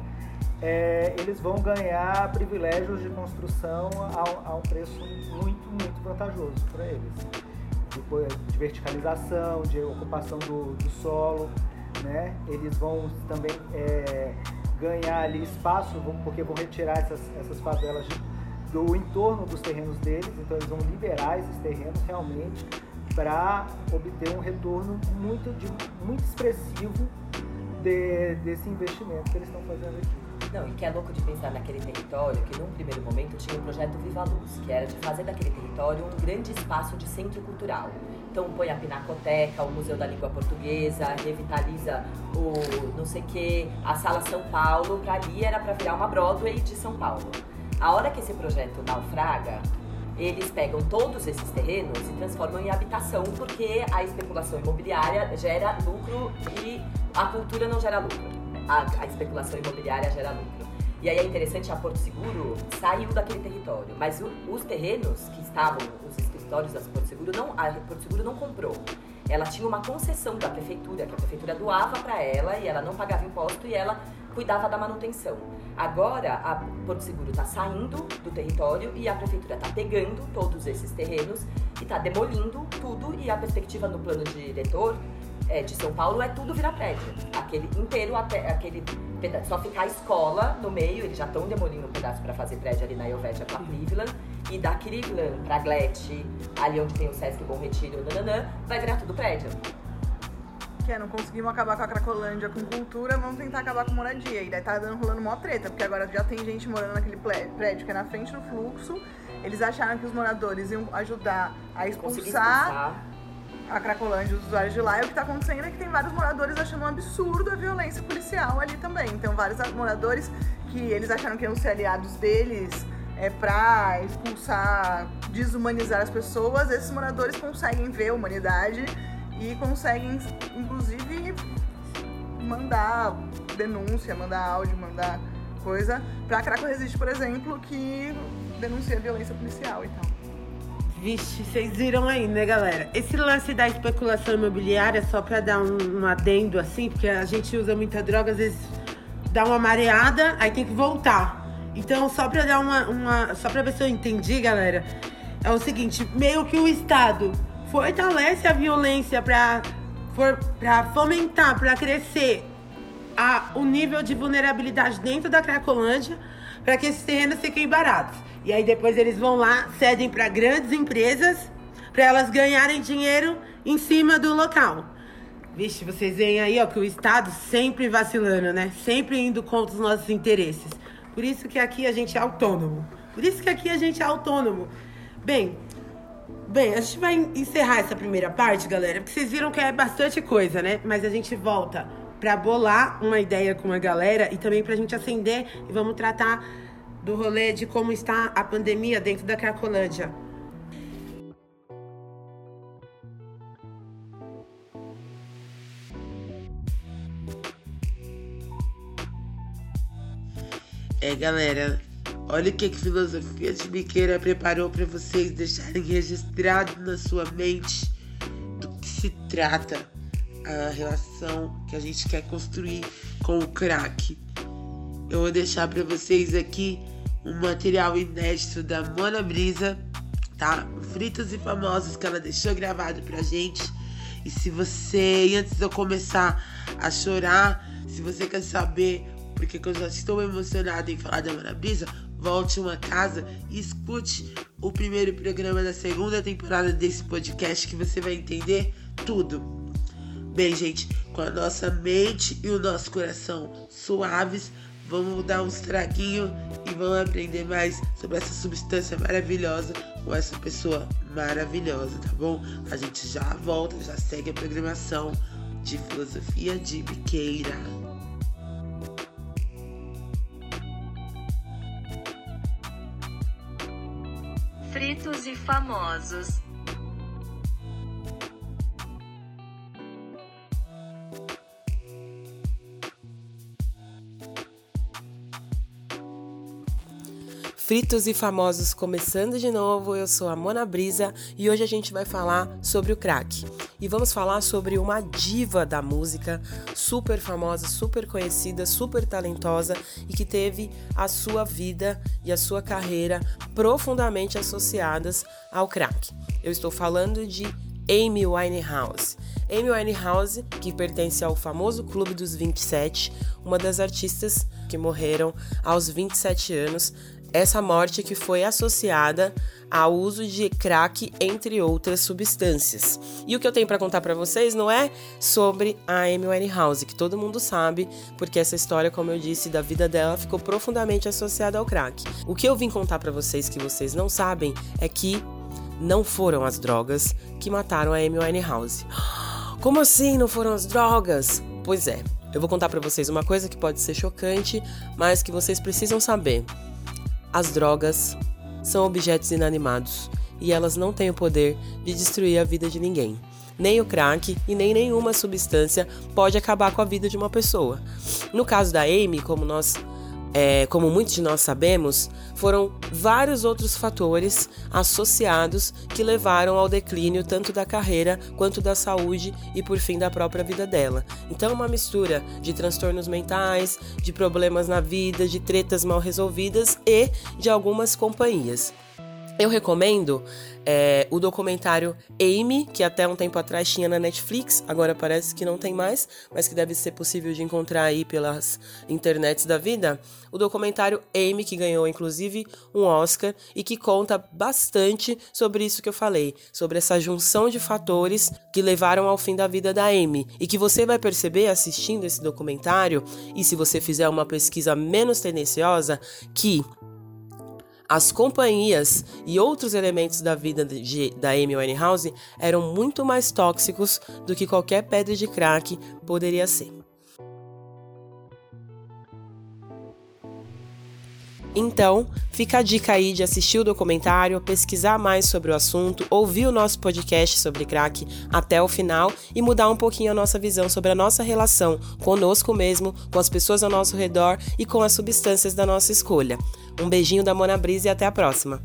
é, eles vão ganhar privilégios de construção a, a um preço muito, muito vantajoso para eles. Depois de verticalização, de ocupação do, do solo, né? Eles vão também é, ganhar ali espaço, porque vão retirar essas, essas favelas de do entorno dos terrenos deles, então eles vão liberar esses terrenos realmente para obter um retorno muito, de, muito expressivo de, desse investimento que eles estão fazendo aqui. Não, e que é louco de pensar naquele território que, num primeiro momento, tinha o projeto Viva Luz, que era de fazer daquele território um grande espaço de centro cultural. Então põe a Pinacoteca, o Museu da Língua Portuguesa, revitaliza o não sei que, a Sala São Paulo, para ali era para virar uma Broadway de São Paulo. A hora que esse projeto naufraga, eles pegam todos esses terrenos e transformam em habitação, porque a especulação imobiliária gera lucro e a cultura não gera lucro. A, a especulação imobiliária gera lucro. E aí é interessante, a Porto Seguro saiu daquele território, mas o, os terrenos que estavam, os escritórios da Porto Seguro, não, a Porto Seguro não comprou. Ela tinha uma concessão da prefeitura, que a prefeitura doava para ela e ela não pagava imposto e ela cuidava da manutenção. Agora, a Porto Seguro está saindo do território e a prefeitura está pegando todos esses terrenos e está demolindo tudo e a perspectiva no plano diretor é, de São Paulo é tudo virar prédio. Aquele inteiro, até, aquele pedaço, só ficar a escola no meio, eles já estão demolindo um pedaço para fazer prédio ali na Helvétia para Cleveland. E da Cleveland para Glete, ali onde tem o Sesc Bom Retiro, nananã, vai virar tudo prédio. Que é, não conseguimos acabar com a Cracolândia com cultura, vamos tentar acabar com moradia. E daí tá dando rolando mó treta, porque agora já tem gente morando naquele prédio que é na frente do fluxo. Eles acharam que os moradores iam ajudar a expulsar. A Cracolândia, os usuários de lá, e o que tá acontecendo é que tem vários moradores achando um absurdo a violência policial ali também. Então, vários moradores que eles acharam que iam ser aliados deles é, pra expulsar, desumanizar as pessoas, esses moradores conseguem ver a humanidade e conseguem, inclusive, mandar denúncia, mandar áudio, mandar coisa pra Craco Resiste, por exemplo, que denuncia violência policial e tal. Vixe, vocês viram aí, né, galera? Esse lance da especulação imobiliária, só pra dar um, um adendo assim, porque a gente usa muita droga, às vezes dá uma mareada, aí tem que voltar. Então, só pra dar uma. uma só pra ver se eu entendi, galera, é o seguinte: meio que o Estado fortalece a violência pra, for, pra fomentar, pra crescer a, o nível de vulnerabilidade dentro da Cracolândia para que esses terrenos fiquem baratos. E aí depois eles vão lá, cedem para grandes empresas para elas ganharem dinheiro em cima do local. Vixe, vocês veem aí ó, que o Estado sempre vacilando, né? Sempre indo contra os nossos interesses. Por isso que aqui a gente é autônomo. Por isso que aqui a gente é autônomo. Bem, Bem, a gente vai encerrar essa primeira parte, galera, porque vocês viram que é bastante coisa, né? Mas a gente volta pra bolar uma ideia com a galera e também pra gente acender e vamos tratar do rolê de como está a pandemia dentro da Cracolândia. É, galera, olha o que a filosofia de Miqueira preparou para vocês deixarem registrado na sua mente do que se trata a relação que a gente quer construir com o crack. Eu vou deixar para vocês aqui um material inédito da Mona Brisa, tá? Fritos e famosos que ela deixou gravado pra gente. E se você, antes de eu começar a chorar, se você quer saber porque que eu já estou emocionada em falar da Mona Brisa, volte uma casa e escute o primeiro programa da segunda temporada desse podcast que você vai entender tudo. Bem, gente, com a nossa mente e o nosso coração suaves, vamos dar uns traguinhos e vamos aprender mais sobre essa substância maravilhosa com essa pessoa maravilhosa, tá bom? A gente já volta, já segue a programação de filosofia de biqueira. Fritos e famosos. Fritos e famosos começando de novo, eu sou a Mona Brisa e hoje a gente vai falar sobre o crack. E vamos falar sobre uma diva da música, super famosa, super conhecida, super talentosa e que teve a sua vida e a sua carreira profundamente associadas ao crack. Eu estou falando de Amy Winehouse. Amy Winehouse, que pertence ao famoso Clube dos 27, uma das artistas que morreram aos 27 anos essa morte que foi associada ao uso de crack, entre outras substâncias. E o que eu tenho para contar para vocês não é sobre a Amy Winehouse, que todo mundo sabe, porque essa história, como eu disse, da vida dela ficou profundamente associada ao crack. O que eu vim contar para vocês que vocês não sabem é que não foram as drogas que mataram a Amy Winehouse. [gasps] Como assim não foram as drogas? Pois é, eu vou contar para vocês uma coisa que pode ser chocante, mas que vocês precisam saber. As drogas são objetos inanimados e elas não têm o poder de destruir a vida de ninguém. Nem o crack e nem nenhuma substância pode acabar com a vida de uma pessoa. No caso da Amy, como nós é, como muitos de nós sabemos, foram vários outros fatores associados que levaram ao declínio tanto da carreira quanto da saúde e, por fim, da própria vida dela. Então, uma mistura de transtornos mentais, de problemas na vida, de tretas mal resolvidas e de algumas companhias. Eu recomendo é, o documentário Amy, que até um tempo atrás tinha na Netflix, agora parece que não tem mais, mas que deve ser possível de encontrar aí pelas internets da vida. O documentário Amy, que ganhou inclusive um Oscar e que conta bastante sobre isso que eu falei, sobre essa junção de fatores que levaram ao fim da vida da Amy. E que você vai perceber assistindo esse documentário, e se você fizer uma pesquisa menos tendenciosa, que as companhias e outros elementos da vida de, da Amy Winehouse eram muito mais tóxicos do que qualquer pedra de crack poderia ser. Então, fica a dica aí de assistir o documentário, pesquisar mais sobre o assunto, ouvir o nosso podcast sobre crack até o final e mudar um pouquinho a nossa visão sobre a nossa relação conosco mesmo, com as pessoas ao nosso redor e com as substâncias da nossa escolha. Um beijinho da Mona Brisa e até a próxima!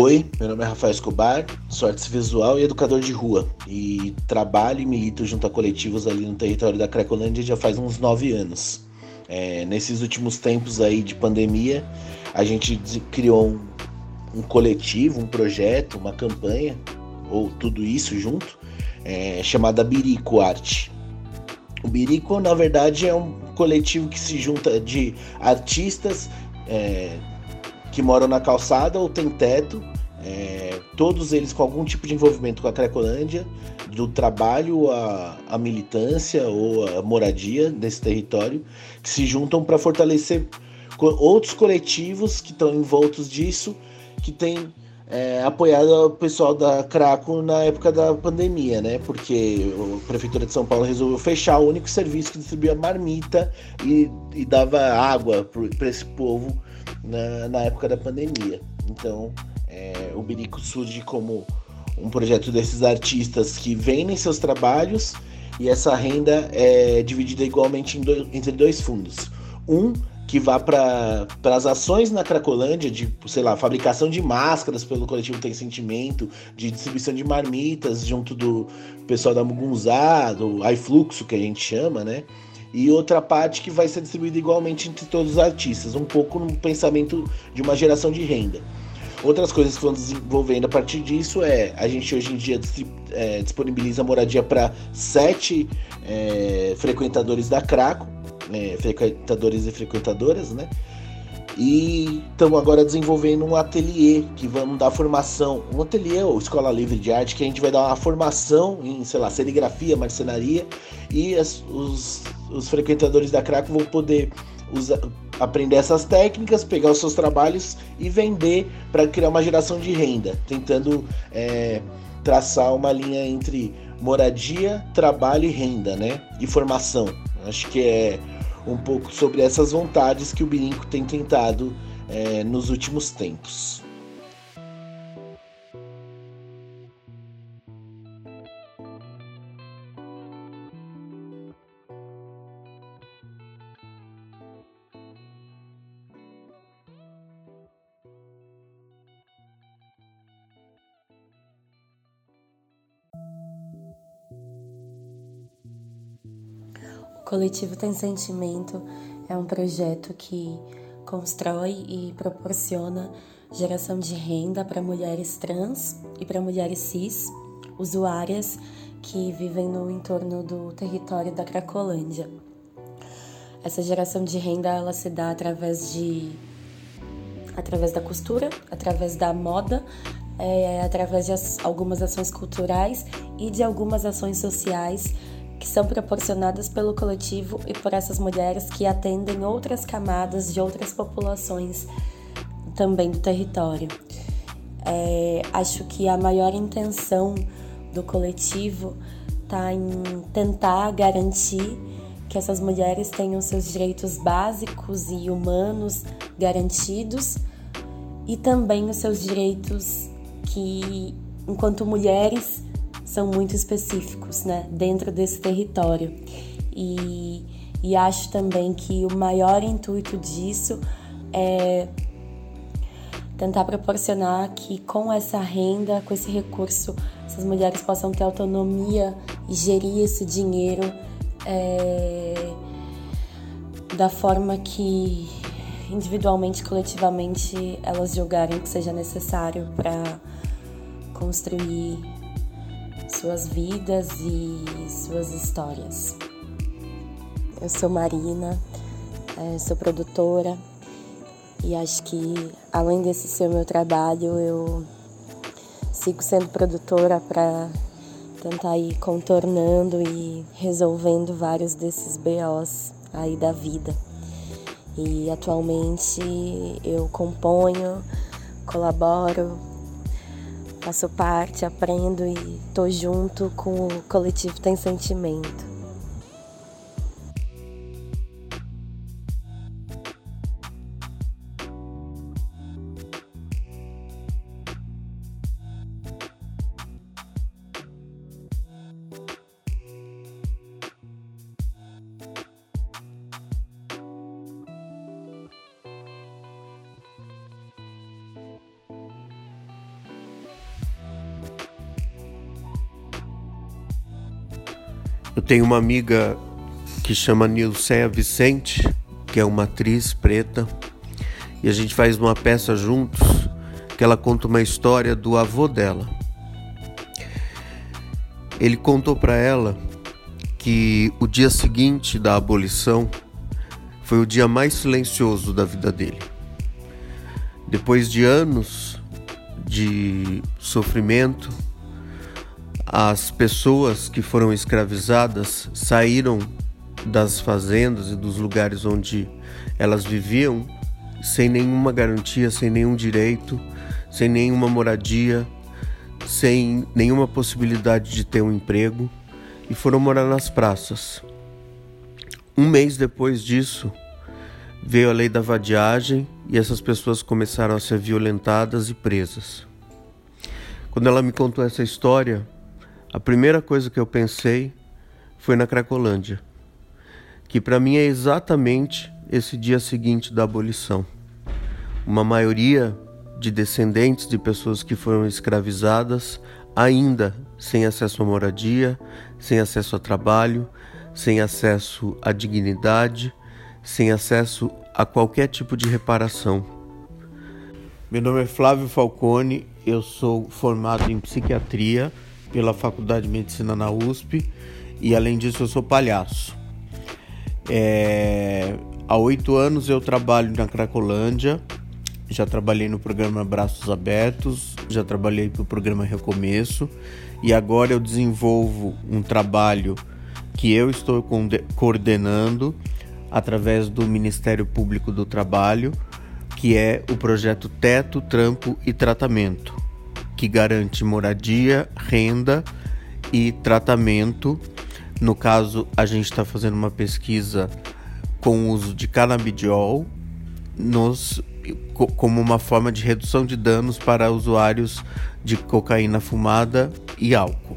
Oi, meu nome é Rafael Escobar, sou artista visual e educador de rua e trabalho e milito junto a coletivos ali no território da Cracolândia já faz uns nove anos. É, nesses últimos tempos aí de pandemia, a gente criou um, um, coletivo, um projeto, uma campanha, ou tudo isso junto, é, chamada Birico Arte. O Birico, na verdade, é um coletivo que se junta de artistas, é, que moram na calçada ou tem teto, é, todos eles com algum tipo de envolvimento com a Cracolândia, do trabalho à, à militância ou à moradia desse território, que se juntam para fortalecer outros coletivos que estão envoltos disso, que têm é, apoiado o pessoal da Craco na época da pandemia, né? Porque a Prefeitura de São Paulo resolveu fechar o único serviço que distribuía marmita e, e dava água para esse povo na, na época da pandemia. Então, é, o Birico surge como um projeto desses artistas que vendem seus trabalhos e essa renda é dividida igualmente entre dois fundos. Um que vá para as ações na Cracolândia, de, sei lá, fabricação de máscaras pelo coletivo Tem Sentimento, de distribuição de marmitas junto do pessoal da Mugunzá, do iFluxo, que a gente chama, né? E outra parte que vai ser distribuída igualmente entre todos os artistas, um pouco no pensamento de uma geração de renda. Outras coisas que vão desenvolvendo a partir disso é a gente hoje em dia é, disponibiliza moradia para sete é, frequentadores da Craco, é, frequentadores e frequentadoras, né? E estamos agora desenvolvendo um ateliê que vamos dar formação, um ateliê ou escola livre de arte que a gente vai dar uma formação em, sei lá, serigrafia, marcenaria e as, os, os frequentadores da Craco vão poder aprender essas técnicas, pegar os seus trabalhos e vender para criar uma geração de renda, tentando é, traçar uma linha entre moradia, trabalho e renda, né? E formação. Acho que é um pouco sobre essas vontades que o Birinco tem tentado é, nos últimos tempos. Coletivo Tem Sentimento é um projeto que constrói e proporciona geração de renda para mulheres trans e para mulheres cis, usuárias que vivem no entorno do território da Cracolândia. Essa geração de renda ela se dá através de através da costura, através da moda, é, através de as, algumas ações culturais e de algumas ações sociais que são proporcionadas pelo coletivo e por essas mulheres que atendem outras camadas de outras populações também do território. É, acho que a maior intenção do coletivo está em tentar garantir que essas mulheres tenham seus direitos básicos e humanos garantidos e também os seus direitos que, enquanto mulheres, são muito específicos, né, dentro desse território. E, e acho também que o maior intuito disso é tentar proporcionar que com essa renda, com esse recurso, essas mulheres possam ter autonomia e gerir esse dinheiro é, da forma que individualmente, coletivamente, elas julgarem que seja necessário para construir suas vidas e suas histórias. Eu sou Marina, é, sou produtora e acho que além desse ser meu trabalho, eu sigo sendo produtora para tentar ir contornando e resolvendo vários desses BOs aí da vida. E atualmente eu componho, colaboro, faço parte, aprendo e tô junto com o coletivo Tem Sentimento. Tenho uma amiga que chama Nilceia Vicente, que é uma atriz preta, e a gente faz uma peça juntos que ela conta uma história do avô dela. Ele contou para ela que o dia seguinte da abolição foi o dia mais silencioso da vida dele. Depois de anos de sofrimento, as pessoas que foram escravizadas saíram das fazendas e dos lugares onde elas viviam sem nenhuma garantia, sem nenhum direito, sem nenhuma moradia, sem nenhuma possibilidade de ter um emprego e foram morar nas praças. Um mês depois disso, veio a lei da vadiagem e essas pessoas começaram a ser violentadas e presas. Quando ela me contou essa história, a primeira coisa que eu pensei foi na Cracolândia, que para mim é exatamente esse dia seguinte da abolição. Uma maioria de descendentes de pessoas que foram escravizadas ainda sem acesso à moradia, sem acesso a trabalho, sem acesso à dignidade, sem acesso a qualquer tipo de reparação. Meu nome é Flávio Falcone, eu sou formado em psiquiatria pela Faculdade de Medicina na USP e além disso eu sou palhaço. É, há oito anos eu trabalho na Cracolândia, já trabalhei no programa Braços Abertos, já trabalhei para o programa Recomeço e agora eu desenvolvo um trabalho que eu estou coordenando através do Ministério Público do Trabalho, que é o projeto Teto, Trampo e Tratamento que garante moradia, renda e tratamento. No caso, a gente está fazendo uma pesquisa com o uso de canabidiol nos, como uma forma de redução de danos para usuários de cocaína fumada e álcool.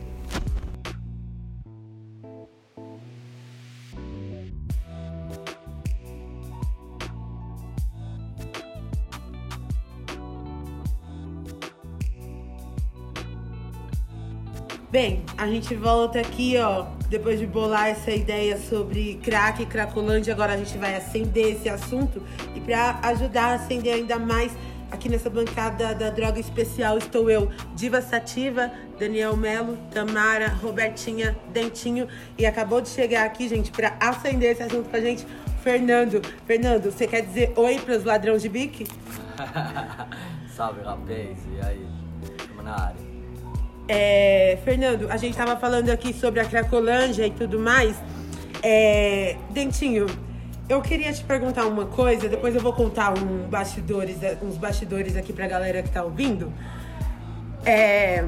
Bem, a gente volta aqui, ó, depois de bolar essa ideia sobre crack e cracolândia, agora a gente vai acender esse assunto. E para ajudar a acender ainda mais aqui nessa bancada da droga especial estou eu, Diva Sativa, Daniel Melo, Tamara, Robertinha, Dentinho. E acabou de chegar aqui, gente, para acender esse assunto com a gente, Fernando. Fernando, você quer dizer oi para os ladrões de bique? [laughs] Salve, rapaz. E aí? Tamo na área. É, Fernando, a gente tava falando aqui sobre a Cracolândia e tudo mais. É, Dentinho, eu queria te perguntar uma coisa, depois eu vou contar um bastidores, uns bastidores aqui pra galera que tá ouvindo. É,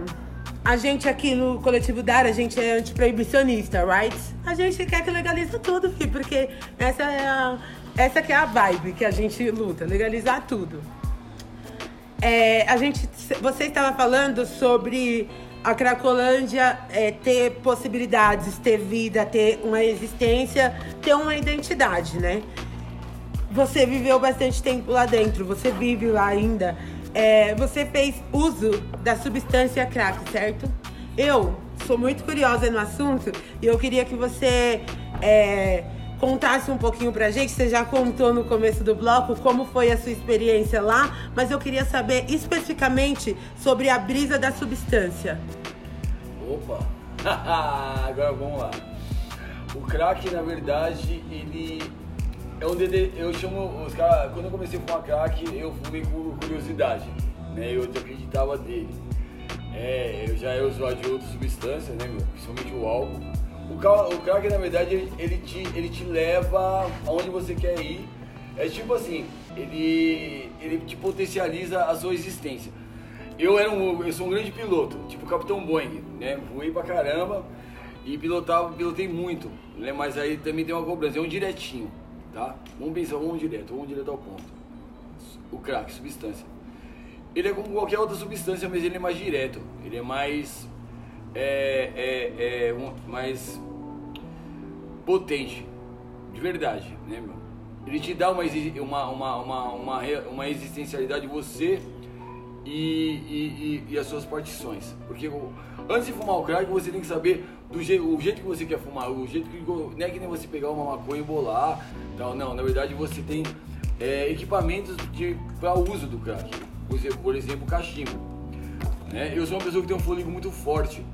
a gente aqui no Coletivo Dar, a gente é antiproibicionista, right? A gente quer que legalize tudo, porque essa é a, essa que é a vibe que a gente luta, legalizar tudo. É, a gente, você estava falando sobre a Cracolândia é, ter possibilidades, ter vida, ter uma existência, ter uma identidade, né? Você viveu bastante tempo lá dentro, você vive lá ainda. É, você fez uso da substância crack, certo? Eu sou muito curiosa no assunto e eu queria que você é, contasse um pouquinho pra gente. Você já contou no começo do bloco como foi a sua experiência lá, mas eu queria saber especificamente sobre a brisa da substância. Opa! [laughs] Agora vamos lá. O crack, na verdade, ele é um DD. Eu chamo os caras. Quando eu comecei a fumar crack, eu fumei por curiosidade, né? Eu acreditava dele. É, eu já era usuário de outras substâncias, né? Principalmente o álcool. O, o crack, na verdade, ele te, ele te leva aonde você quer ir. É tipo assim, ele, ele te potencializa a sua existência. Eu era um, eu sou um grande piloto, tipo Capitão Boeing, né? Voei pra caramba e pilotava, pilotei muito, né? Mas aí também tem uma cobrança, é um direitinho, tá? Vamos pensar, vamos direto, vamos direto ao ponto. O crack, substância. Ele é como qualquer outra substância, mas ele é mais direto, ele é mais é, é, é um, mais potente, de verdade, né, meu? Ele te dá uma, uma, uma, uma, uma, uma existencialidade você e, e, e, e, as suas partições. Porque antes de fumar o crack, você tem que saber do jeito, o jeito que você quer fumar, o jeito que. Não é que nem você pegar uma maconha e bolar. Tal, não, na verdade você tem é, equipamentos para uso do crack. Por exemplo, cachimbo. Né? Eu sou uma pessoa que tem um fôlego muito forte.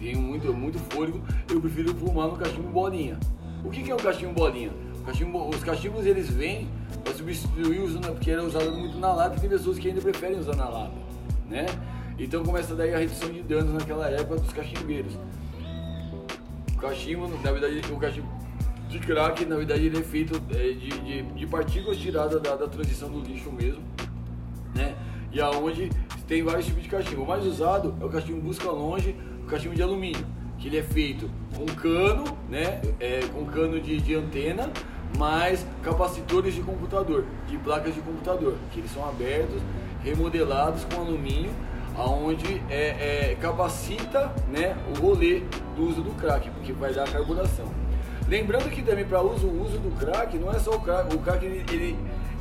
Tenho muito, muito fôlego, eu prefiro fumar no cachimbo bolinha. O que, que é o cachimbo bolinha? Cachimbo, os cachimbos eles vêm para substituir o porque era usado muito na lata e tem pessoas que ainda preferem usar na lata, né? Então começa daí a redução de danos naquela época dos cachimbeiros. O cachimbo, na verdade, o cachimbo de crack, na verdade, ele é feito é, de, de, de, partículas tiradas da, da, transição do lixo mesmo, né? E aonde tem vários tipos de cachimbo. O mais usado é o cachimbo busca longe, o cachimbo de alumínio, que ele é feito com cano, né? É, com cano de, de antena mais capacitores de computador, de placas de computador, que eles são abertos, remodelados com alumínio, aonde é, é, capacita né, o rolê do uso do crack, porque vai dar carburação. Lembrando que também para uso, o uso do crack não é só o crack, o crack ele, ele,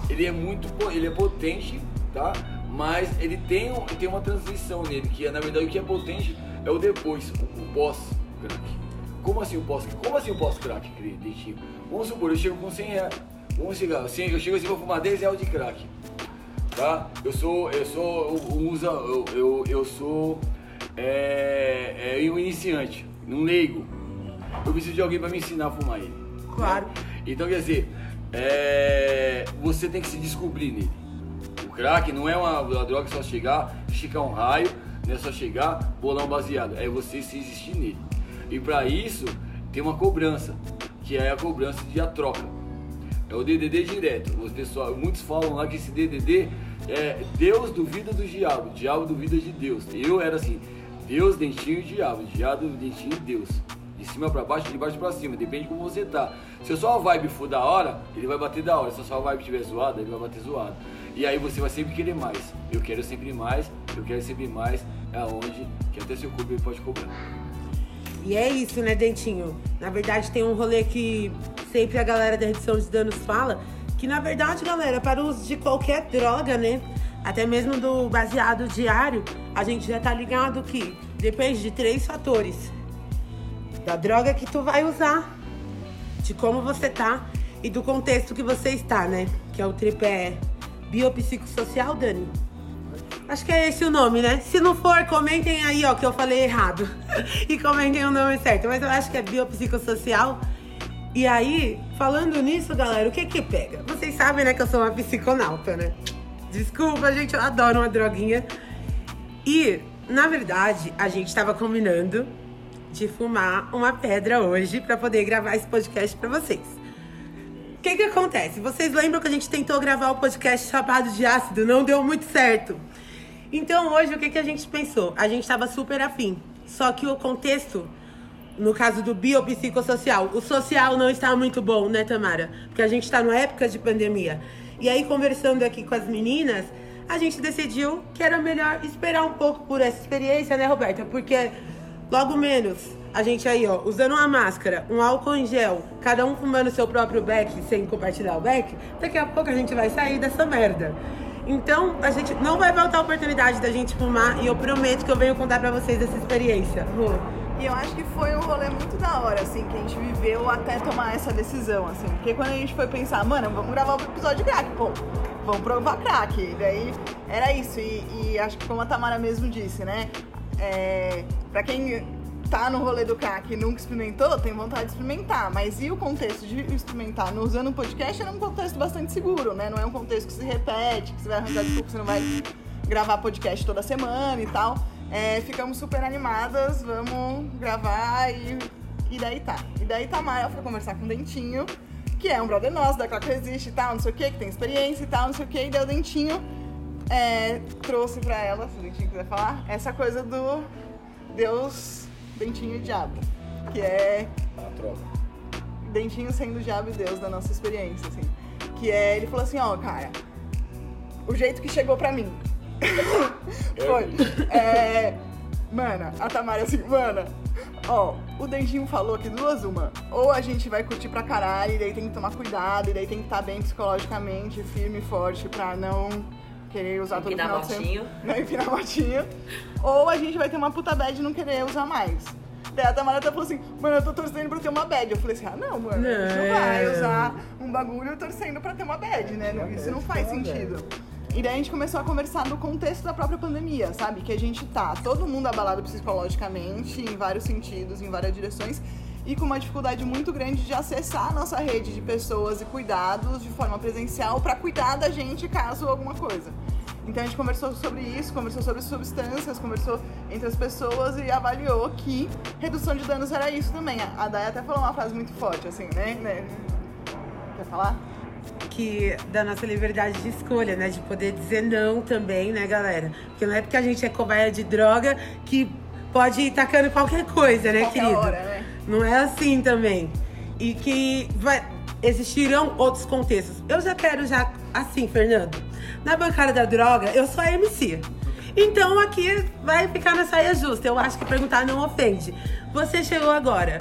ele é muito ele é potente, tá? Mas ele tem, tem uma transição nele, que é, na verdade o que é potente é o depois, o, o pós-crack. Como assim o pós Como assim o pós-crack, Dentinho? Vamos supor, eu chego com 100 reais. Vamos chegar, eu chego assim, vou fumar 10 reais de crack. Tá? Eu sou, eu sou, eu, usa, eu, eu, eu sou é, é, um iniciante, um leigo. Eu preciso de alguém para me ensinar a fumar ele. Claro. Né? Então, quer dizer, é, você tem que se descobrir nele. Crack não é uma, uma droga só chegar, esticar um raio, não é só chegar, bolar um baseado. É você se existir nele. E para isso tem uma cobrança, que é a cobrança de a troca. É o DDD direto. Os pessoal, muitos falam lá que esse DDD é Deus duvida do diabo, diabo duvida de Deus. Eu era assim, Deus, dentinho e diabo, diabo, dentinho e Deus. De cima para baixo, de baixo para cima, depende de como você tá. Se a sua vibe for da hora, ele vai bater da hora. Se a sua vibe estiver zoada, ele vai bater zoado. E aí você vai sempre querer mais. Eu quero sempre mais, eu quero sempre mais, é aonde que até seu ele pode cobrar. E é isso, né, Dentinho? Na verdade, tem um rolê que sempre a galera da redução de danos fala, que na verdade, galera, para o uso de qualquer droga, né? Até mesmo do baseado diário, a gente já tá ligado que depende de três fatores. da droga que tu vai usar, de como você tá e do contexto que você está, né? Que é o tripé biopsicossocial, Dani. Acho que é esse o nome, né? Se não for, comentem aí, ó, que eu falei errado. [laughs] e comentem o nome certo. Mas eu acho que é biopsicossocial. E aí, falando nisso, galera, o que que pega? Vocês sabem, né, que eu sou uma psiconauta, né? Desculpa, gente, eu adoro uma droguinha. E, na verdade, a gente tava combinando de fumar uma pedra hoje para poder gravar esse podcast para vocês. Que que acontece? Vocês lembram que a gente tentou gravar o podcast Chapado de Ácido? Não deu muito certo. Então hoje o que, que a gente pensou? A gente estava super afim. Só que o contexto, no caso do biopsicossocial, o social não está muito bom, né, Tamara? Porque a gente está numa época de pandemia. E aí, conversando aqui com as meninas, a gente decidiu que era melhor esperar um pouco por essa experiência, né, Roberta? Porque logo menos a gente aí, ó, usando uma máscara, um álcool em gel, cada um fumando seu próprio beck sem compartilhar o beck, daqui a pouco a gente vai sair dessa merda. Então, a gente não vai faltar a oportunidade da gente fumar e eu prometo que eu venho contar pra vocês essa experiência. Rô. E eu acho que foi um rolê muito da hora, assim, que a gente viveu até tomar essa decisão, assim. Porque quando a gente foi pensar, mano, vamos gravar um episódio de crack, pô, vamos provar crack. E daí era isso. E, e acho que como a Tamara mesmo disse, né? É, pra quem tá no rolê do crack e nunca experimentou, tem vontade de experimentar. Mas e o contexto de experimentar no usando um podcast era um contexto bastante seguro, né? Não é um contexto que se repete, que você vai arranjar desculpa, você não vai gravar podcast toda semana e tal. É, ficamos super animadas, vamos gravar e, e daí tá. E daí Tamara foi conversar com o Dentinho, que é um brother nosso, da Crack Resiste e tal, não sei o que, que tem experiência e tal, não sei o que, e daí o Dentinho é, trouxe pra ela, se o Dentinho quiser falar, essa coisa do Deus, Dentinho e Diabo, que é A troca. Dentinho sendo o diabo e Deus da nossa experiência, assim. Que é, ele falou assim, ó, cara, o jeito que chegou pra mim [laughs] foi, é, mana, a Tamara assim, mana, ó, o Dentinho falou que duas uma, ou a gente vai curtir pra caralho, e daí tem que tomar cuidado, e daí tem que estar bem psicologicamente, firme e forte pra não querer usar todo Empinar final de semana. Não empinar motinho. Ou a gente vai ter uma puta bad e não querer usar mais. Daí a Tamara até falou assim, mano, eu tô torcendo pra ter uma bad. Eu falei assim, ah não, mano, a gente não Não. vai usar um bagulho torcendo pra ter uma bad, né? Não, Isso não faz sentido. E daí a gente começou a conversar no contexto da própria pandemia, sabe? Que a gente tá todo mundo abalado psicologicamente, em vários sentidos, em várias direções, e com uma dificuldade muito grande de acessar a nossa rede de pessoas e cuidados de forma presencial pra cuidar da gente caso alguma coisa. Então a gente conversou sobre isso, conversou sobre substâncias, conversou entre as pessoas e avaliou que redução de danos era isso também. A a Day até falou uma frase muito forte, assim, né? né? Quer falar? que da nossa liberdade de escolha, né? De poder dizer não também, né, galera? Porque não é porque a gente é cobaia de droga que pode ir tacando qualquer coisa, né, Qualquer querido? hora, né? Não é assim também. E que vai, existirão outros contextos. Eu já quero já assim, Fernando. Na bancada da droga, eu sou a MC. Então aqui vai ficar na saia justa. Eu acho que perguntar não ofende. Você chegou agora.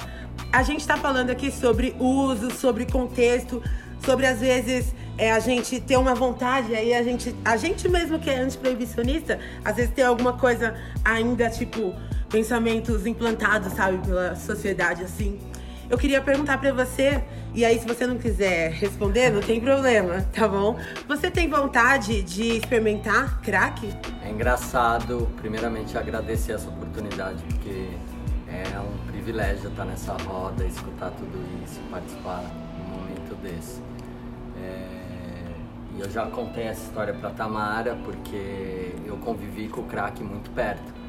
A gente tá falando aqui sobre uso, sobre contexto, sobre às vezes é, a gente ter uma vontade, aí a gente, a gente mesmo que é antiproibicionista, às vezes tem alguma coisa ainda, tipo, pensamentos implantados, sabe, pela sociedade assim. Eu queria perguntar pra você, e aí se você não quiser responder, não tem problema, tá bom? Você tem vontade de experimentar crack? É engraçado, primeiramente, agradecer essa oportunidade, porque é um privilégio estar nessa roda, escutar tudo isso, participar num momento desse. É, E eu já contei essa história para Tamara, porque eu convivi com o crack muito perto.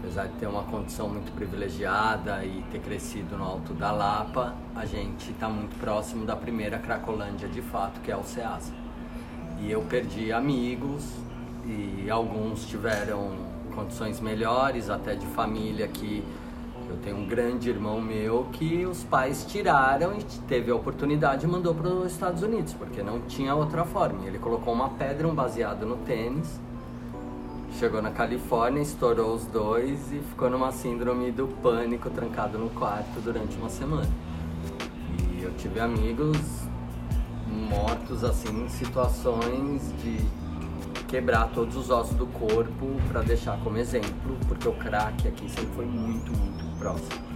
Apesar de ter uma condição muito privilegiada e ter crescido no Alto da Lapa, a gente está muito próximo da primeira Cracolândia de fato, que é o Ceasa. E eu perdi amigos e alguns tiveram condições melhores, até de família que eu tenho um grande irmão meu que os pais tiraram e teve a oportunidade e mandou para os Estados Unidos, porque não tinha outra forma. Ele colocou uma pedra, um baseado no tênis, chegou na Califórnia, estourou os dois e ficou numa síndrome do pânico trancado no quarto durante uma semana. E eu tive amigos mortos assim em situações de quebrar todos os ossos do corpo para deixar como exemplo, porque o crack aqui sempre foi muito, muito próximo.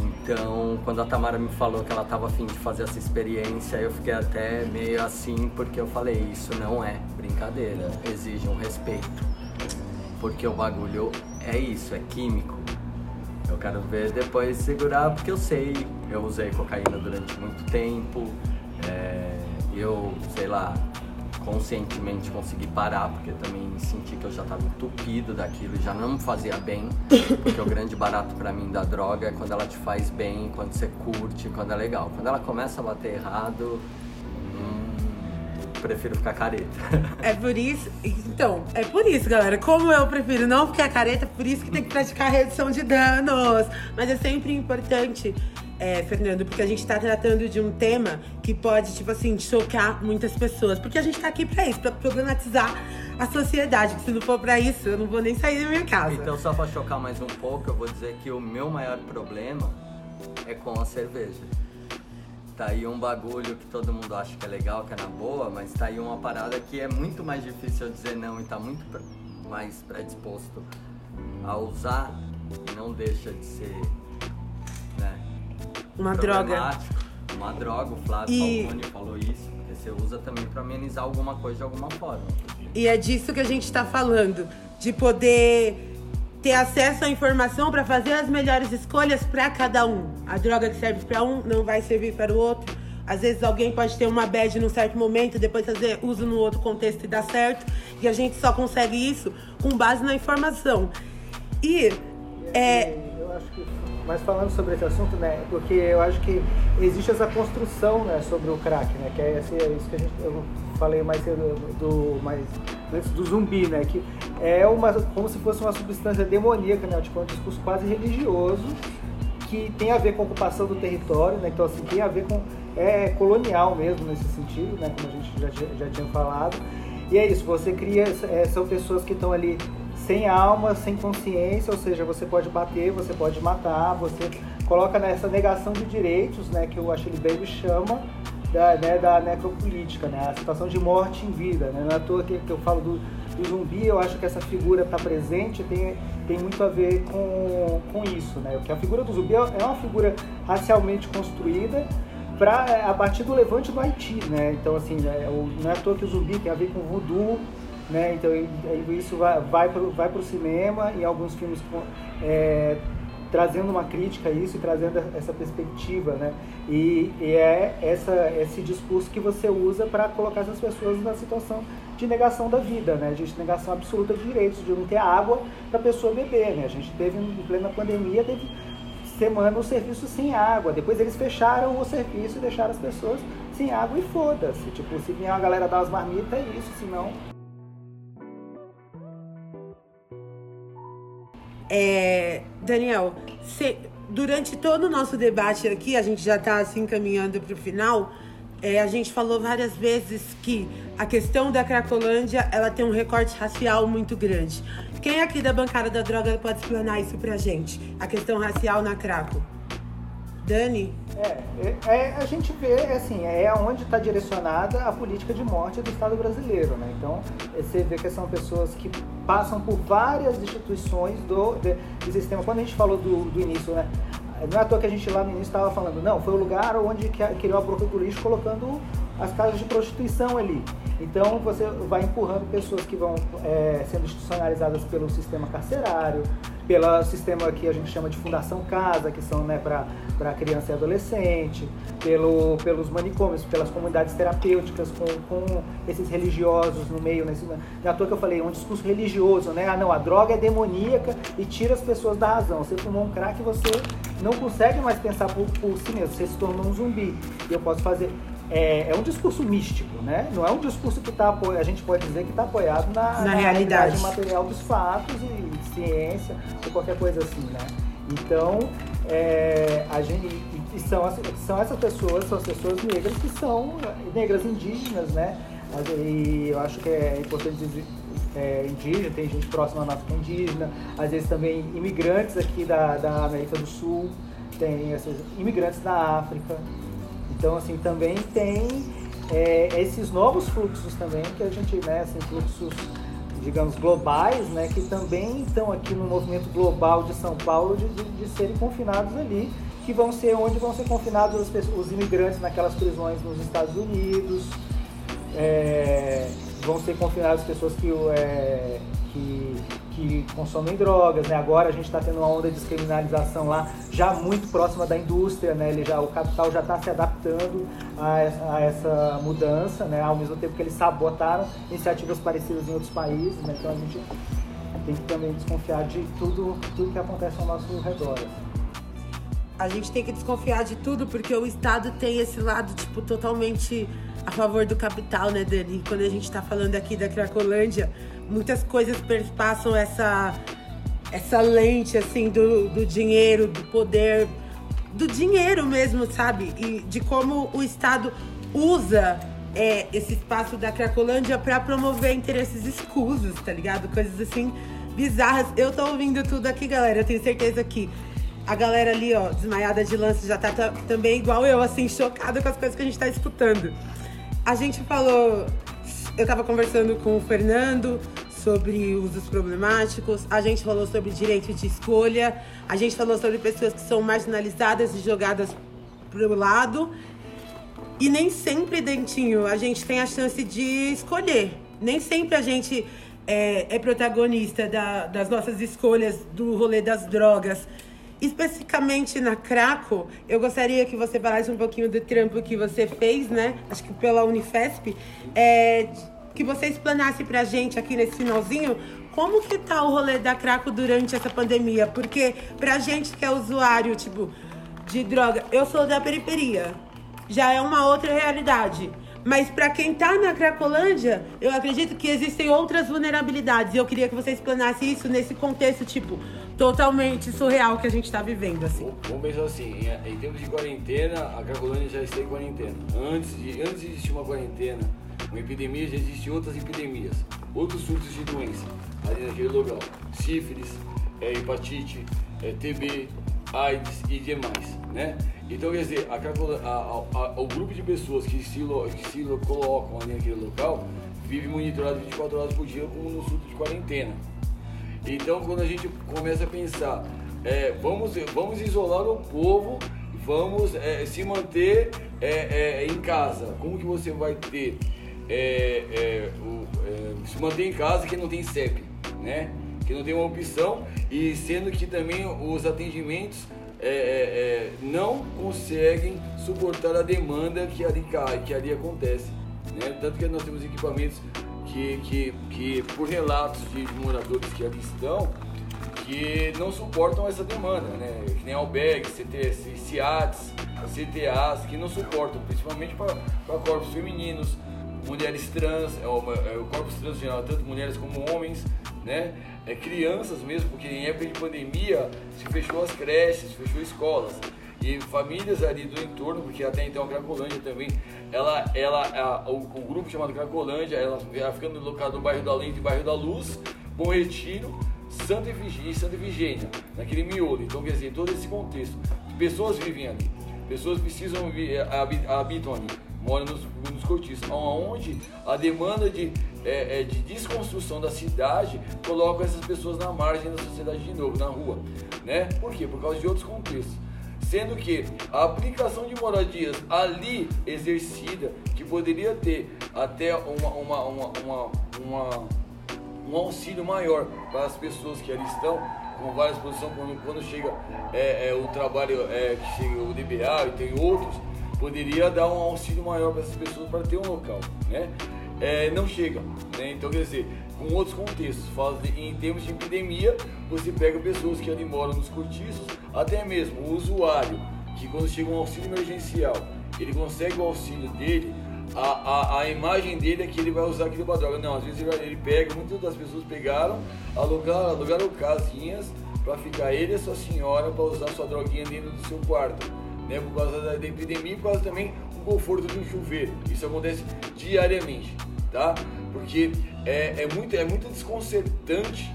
Então, quando a Tamara me falou que ela estava afim de fazer essa experiência, eu fiquei até meio assim, porque eu falei, isso não é brincadeira, exige um respeito. Porque o bagulho é isso, é químico. Eu quero ver depois segurar, porque eu sei, eu usei cocaína durante muito tempo, é, eu, sei lá, conscientemente consegui parar, porque também senti que eu já estava entupido daquilo já não me fazia bem, porque o grande barato para mim da droga é quando ela te faz bem, quando você curte, quando é legal. Quando ela começa a bater errado, prefiro ficar careta. É por isso. Então, é por isso, galera. Como eu prefiro não ficar careta, por isso que tem que praticar redução de danos. Mas é sempre importante é, Fernando, porque a gente tá tratando de um tema que pode, tipo assim, chocar muitas pessoas. Porque a gente tá aqui pra isso, pra problematizar a sociedade. Que se não for pra isso, eu não vou nem sair da minha casa. Então, só pra chocar mais um pouco, eu vou dizer que o meu maior problema é com a cerveja. Tá aí um bagulho que todo mundo acha que é legal, que é na boa, mas tá aí uma parada que é muito mais difícil eu dizer não e tá muito mais predisposto a usar e não deixa de ser, né? Uma droga. Uma droga, o Flávio E- Falcone falou isso, porque você usa também pra amenizar alguma coisa de alguma forma. E é disso que a gente tá falando. De poder ter acesso à informação pra fazer as melhores escolhas pra cada um. A droga que serve pra um não vai servir para o outro. Às vezes alguém pode ter uma bad num certo momento, depois fazer uso no outro contexto e dar certo. E a gente só consegue isso com base na informação. E é, Eu acho que, mas falando sobre esse assunto, né, porque eu acho que existe essa construção, né, sobre o crack, né, que é, esse, é isso que a gente, eu falei mais cedo do, mais, do zumbi, né, que é uma, como se fosse uma substância demoníaca, né, tipo, é um discurso quase religioso, que tem a ver com a ocupação do território, né, então assim, tem a ver com, é colonial mesmo nesse sentido, né, como a gente já, já tinha falado, e é isso, você cria, é, são pessoas que estão ali sem alma, sem consciência, ou seja, você pode bater, você pode matar, você coloca nessa negação de direitos, né, que o Achille Bailey chama da, né, da necropolítica, né, a situação de morte em vida, né, não é à toa que, que eu falo do, do zumbi, eu acho que essa figura está presente, tem, tem muito a ver com, com isso, né, porque a figura do zumbi é é uma figura racialmente construída, para a partir do levante do Haiti, né? Então assim, é, o- não é à toa que o zumbi tem a ver com voodoo, né? Então isso vai vai para o cinema e alguns filmes é, trazendo uma crítica a isso e trazendo essa perspectiva, né? E, e é essa esse discurso que você usa para colocar essas pessoas na situação de negação da vida, né? De negação absoluta de direitos, de não ter água para a pessoa beber, né? A gente teve em plena pandemia teve semana o serviço sem água. Depois eles fecharam o serviço e deixaram as pessoas sem água e foda-se. Tipo, se vier uma galera dar umas marmitas, é isso, senão. É, Daniel, cê- durante todo o nosso debate aqui, a gente já está assim caminhando para o final. é, a gente falou várias vezes que a questão da Cracolândia ela tem um recorte racial muito grande. Quem aqui da bancada da droga pode explanar isso pra gente? A questão racial na Craco? Dani? É, é, é, a gente vê, assim, é onde está direcionada a política de morte do Estado brasileiro, né? Então, é, você vê que são pessoas que passam por várias instituições do, do sistema. Quando a gente falou do, do início, né? Não é à toa que a gente lá no início estava falando, não, foi o lugar onde criou a lixo colocando as casas de prostituição ali. Então você vai empurrando pessoas que vão é, sendo institucionalizadas pelo sistema carcerário, pelo sistema que a gente chama de Fundação Casa, que são né, para criança e adolescente, pelo, pelos manicômios, pelas comunidades terapêuticas, com, com esses religiosos no meio. Nesse, não é à toa que eu falei, um discurso religioso, né? Ah, não, a droga é demoníaca e tira as pessoas da razão. Você fumou um crack, você não consegue mais pensar por, por si mesmo, você se tornou um zumbi. E eu posso fazer. É, é um discurso místico, né? Não é um discurso que tá, a gente pode dizer que está apoiado na, Na realidade. material dos fatos e ciência ou qualquer coisa assim, né? Então, é, a gente, e são, são essas pessoas, são as pessoas negras que são negras indígenas, né? E eu acho que é importante dizer é, indígena, tem gente próxima à nossa que é indígena, às vezes também imigrantes aqui da, da América do Sul, tem esses imigrantes da África. Então, assim, também tem é, esses novos fluxos também, que a gente, né, assim, fluxos, digamos, globais, né, que também estão aqui no movimento global de São Paulo de, de, de serem confinados ali que vão ser onde vão ser confinados os, os imigrantes naquelas prisões nos Estados Unidos, é, vão ser confinadas pessoas que, é, que, que, consomem drogas. Né? Agora a gente está tendo uma onda de descriminalização lá, já muito próxima da indústria, né? Ele já, o capital já está se adaptando a, a, essa mudança, né? ao mesmo tempo que eles sabotaram iniciativas parecidas em outros países. Né? Então a gente tem que também desconfiar de tudo, tudo que acontece ao nosso redor. A gente tem que desconfiar de tudo porque o Estado tem esse lado, tipo, totalmente a favor do capital, né, Dani? Quando a gente tá falando aqui da Cracolândia, muitas coisas perpassam essa, essa lente, assim, do, do dinheiro, do poder, do dinheiro mesmo, sabe? E de como o Estado usa é, esse espaço da Cracolândia para promover interesses escusos, tá ligado? Coisas assim bizarras. Eu tô ouvindo tudo aqui, galera. Eu tenho certeza que a galera ali, ó, desmaiada de lance, já tá também igual eu, assim, chocada com as coisas que a gente tá escutando. A gente falou. Eu tava conversando com o Fernando sobre usos problemáticos, a gente falou sobre direito de escolha, a gente falou sobre pessoas que são marginalizadas e jogadas pro lado. E nem sempre, Dentinho, a gente tem a chance de escolher. Nem sempre a gente é, é protagonista da, das nossas escolhas do rolê das drogas. Especificamente na Craco, eu gostaria que você falasse um pouquinho do trampo que você fez, né? Acho que pela Unifesp. É, que você explanasse pra gente aqui nesse finalzinho como que tá o rolê da Craco durante essa pandemia. Porque pra gente que é usuário, tipo, de droga, eu sou da periferia. Já é uma outra realidade. Mas para quem tá na Cracolândia, eu acredito que existem outras vulnerabilidades. E eu queria que você explanasse isso nesse contexto, tipo, totalmente surreal que a gente está vivendo, assim. Vamos pensar assim, em, em tempos de quarentena, a Cracolândia já está em quarentena. Antes de, antes de existir uma quarentena, uma epidemia, já existem outras epidemias, outros surtos de doença ali naquele local. Sífilis, é, hepatite, é, TB, AIDS e demais, né? Então, quer dizer, a, a, a, o grupo de pessoas que se, que se colocam ali naquele local vive monitorado 24 horas por dia como no surto de quarentena. Então, quando a gente começa a pensar, é, vamos, vamos isolar o povo, vamos é, se manter é, é em casa. Como que você vai ter é, é, o, se manter em casa que não tem CEP, né? Que não tem uma opção e sendo que também os atendimentos não conseguem suportar a demanda que ali que ali acontece. Né? Tanto que nós temos equipamentos que, que, que por relatos de moradores que ali estão, que não suportam essa demanda, né? Que nem albergues, CTS, CIATs, CTAs, que não suportam, principalmente para corpos femininos, mulheres trans, é, é, o corpos trans geral, tanto mulheres como homens, né? É, crianças mesmo, porque em época de pandemia se fechou as creches, se fechou escolas e famílias ali do entorno, porque até então a Cracolândia também, ela, ela, a, o, o, grupo chamado Cracolândia, ela, ela ficando locado no bairro da Lente bairro da Luz, Bom Retiro, Santa Efigênia Santa Efigênia, naquele miolo. Então, quer dizer, todo esse contexto. Pessoas vivem ali, pessoas precisam, habitam ali, moram nos, nos cortiços, onde a demanda de, é, de desconstrução da cidade coloca essas pessoas na margem da sociedade de novo, na rua. Né? Por quê? Por causa de outros contextos sendo que a aplicação de moradias ali exercida, que poderia ter até uma, uma, uma, uma, uma um auxílio maior para as pessoas que ali estão, com várias posições, quando, quando chega é, é, o trabalho, é, que chega o DBA e tem outros, poderia dar um auxílio maior para essas pessoas para ter um local, né? É, não chega, né? Então, quer dizer, com outros contextos. De, em termos de epidemia, você pega pessoas que ali moram nos cortiços, até mesmo o usuário, que quando chega um auxílio emergencial, ele consegue o auxílio dele, a, a, a imagem dele é que ele vai usar aquilo para droga. Não, às vezes ele, ele pega, muitas das pessoas pegaram, alugaram, alugaram casinhas para ficar ele e a sua senhora para usar sua droguinha dentro do seu quarto. Né, por causa da, da epidemia e por causa também do conforto de um chuveiro. Isso acontece diariamente, tá? Porque é, é, muito, é muito desconcertante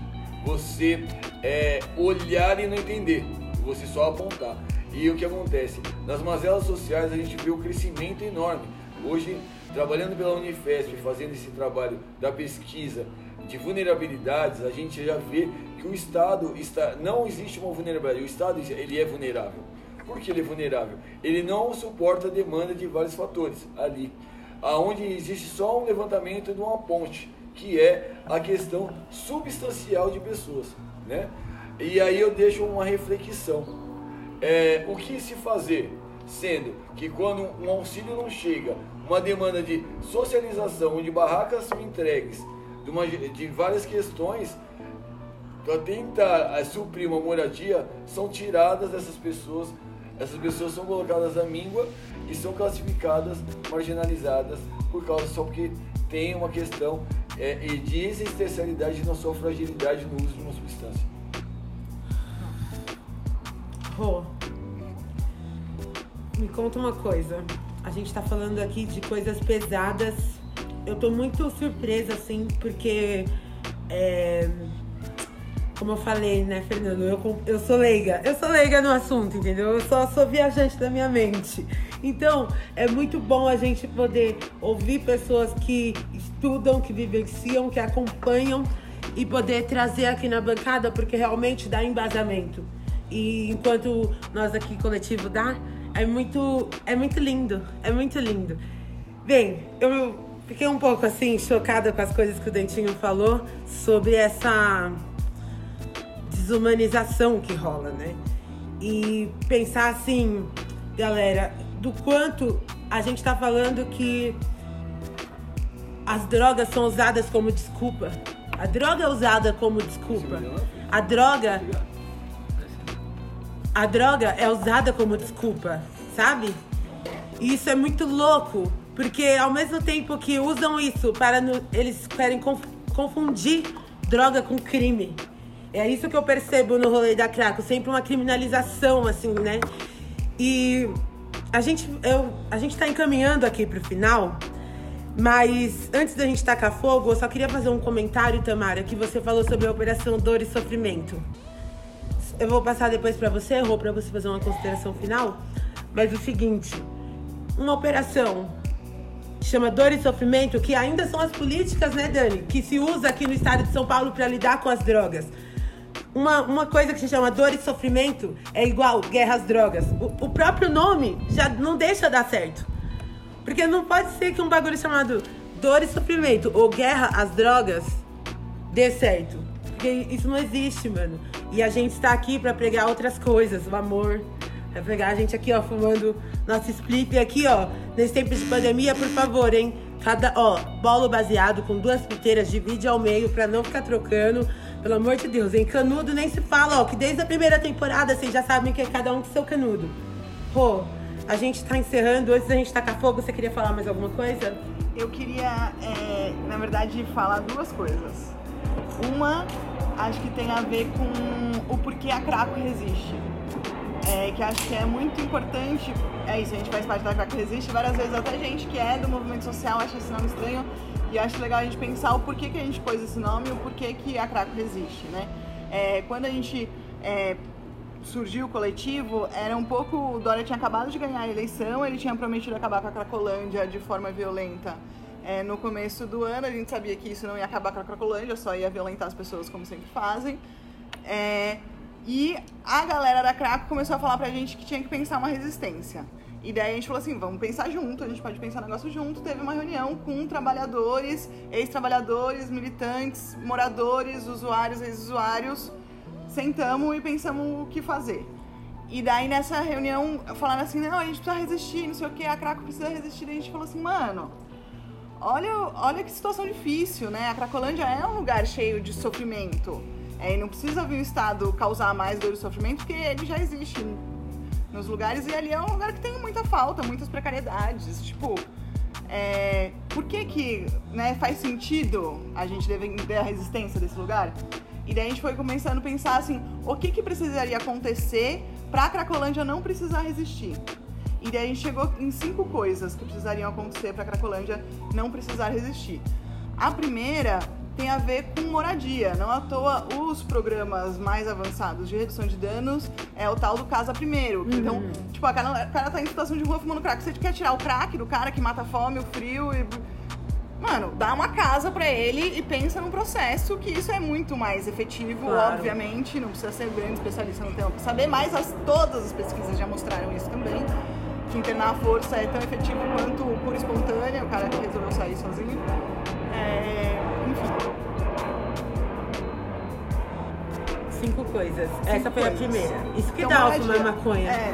você é, olhar e não entender, você só apontar. E o que acontece? Nas mazelas sociais a gente vê o crescimento enorme. Hoje, trabalhando pela Unifesp, fazendo esse trabalho da pesquisa de vulnerabilidades, a gente já vê que o Estado está, não existe uma vulnerabilidade, o Estado ele é vulnerável. Por que ele é vulnerável? Ele não suporta a demanda de vários fatores ali, aonde existe só um levantamento de uma ponte, que é a questão substancial de pessoas, né? E aí eu deixo uma reflexão. É, o que se fazer? Sendo que quando um auxílio não chega, uma demanda de socialização, onde barracas são entregues, de, uma, de várias questões, para tentar suprir uma moradia, são tiradas dessas pessoas, essas pessoas são colocadas à míngua e são classificadas, marginalizadas, por causa só porque tem uma questão é, de existencialidade na sua fragilidade no uso de uma substância. Rô, me conta uma coisa. A gente tá falando aqui de coisas pesadas. Eu tô muito surpresa, assim, porque. É, como eu falei, né, Fernando? Eu, eu sou leiga. Eu sou leiga no assunto, entendeu? Eu só sou viajante da minha mente. Então, é muito bom a gente poder ouvir pessoas que estudam, que vivenciam, que acompanham e poder trazer aqui na bancada, porque realmente dá embasamento. E enquanto nós aqui, coletivo, dá, é muito, é muito lindo, é muito lindo. Bem, eu fiquei um pouco assim, chocada com as coisas que o Dentinho falou sobre essa desumanização que rola, né? E pensar assim, galera, do quanto a gente tá falando que as drogas são usadas como desculpa. A droga é usada como desculpa. A droga a droga é usada como desculpa, sabe? E isso é muito louco, porque ao mesmo tempo que usam isso para no, eles querem conf, confundir droga com crime. É isso que eu percebo no rolê da Craco, sempre uma criminalização assim, né? E a gente eu a gente tá encaminhando aqui pro final, mas antes da gente tacar fogo, eu só queria fazer um comentário, Tamara, que você falou sobre a operação Dor e Sofrimento eu vou passar depois para você, Rô, para você fazer uma consideração final. Mas o seguinte, uma operação chama Dor e Sofrimento, que ainda são as políticas, né, Dani, que se usa aqui no estado de São Paulo para lidar com as drogas. Uma, uma coisa que se chama dor e sofrimento é igual guerra às drogas. O, o próprio nome já não deixa dar certo. Porque não pode ser que um bagulho chamado dor e sofrimento ou guerra às drogas dê certo. Porque isso não existe, mano. E a gente está aqui para pregar outras coisas, o amor. Pra pegar a gente aqui, ó, fumando nosso split aqui, ó. Nesse tempo de pandemia, por favor, hein? Cada, ó, bolo baseado com duas piteiras, divide ao meio pra não ficar trocando. Pelo amor de Deus, hein? Canudo nem se fala, ó, que desde a primeira temporada vocês já sabem que é cada um com seu canudo. Pô, a gente tá encerrando. Antes da gente tacar fogo, você queria falar mais alguma coisa? Eu queria, é, na verdade, falar duas coisas. Uma, acho que tem a ver com o porquê a Craco resiste. É, que acho que é muito importante, é isso, a gente faz parte da Craco Resiste, várias vezes até gente que é do movimento social acha esse nome estranho e acho legal a gente pensar o porquê que a gente pôs esse nome e o porquê que a Craco resiste, né? É, quando a gente é, surgiu o coletivo, era um pouco, o Dória tinha acabado de ganhar a eleição, ele tinha prometido acabar com a Cracolândia de forma violenta é, no começo do ano, a gente sabia que isso não ia acabar com a Cracolândia, só ia violentar as pessoas como sempre fazem. É, e a galera da Craco começou a falar pra gente que tinha que pensar uma resistência. E daí a gente falou assim, vamos pensar junto, a gente pode pensar negócio junto. Teve uma reunião com trabalhadores, ex-trabalhadores, militantes, moradores, usuários, ex-usuários. Sentamos e pensamos o que fazer. E daí nessa reunião falaram assim, não, a gente precisa resistir, não sei o que, a Craco precisa resistir. Daí a gente falou assim, mano, olha, olha que situação difícil, né? A Cracolândia é um lugar cheio de sofrimento. É, e não precisa vir o Estado causar mais dor e sofrimento, porque ele já existe nos lugares e ali é um lugar que tem muita falta, muitas precariedades. Tipo, é, por que que né, faz sentido a gente defender a resistência desse lugar? E daí a gente foi começando a pensar assim, o que que precisaria acontecer para a Cracolândia não precisar resistir? E daí a gente chegou em cinco coisas que precisariam acontecer para a Cracolândia não precisar resistir. A primeira tem a ver com moradia. Não à toa, os programas mais avançados de redução de danos é o tal do Casa Primeiro. Uhum. Então, tipo, a cara, a cara tá em situação de rua fumando crack. Você quer tirar o crack do cara que mata a fome, o frio e mano, dá uma casa pra ele e pensa num processo que isso é muito mais efetivo, Claro. obviamente. Não precisa ser um grande especialista no tema pra saber, mas as, todas as pesquisas já mostraram isso também. Que internar à força é tão efetivo quanto por espontânea, o cara que resolveu sair sozinho. É. Cinco coisas. Cinco Essa foi a coisas. primeira. Isso que Então, dá fumar maconha. É.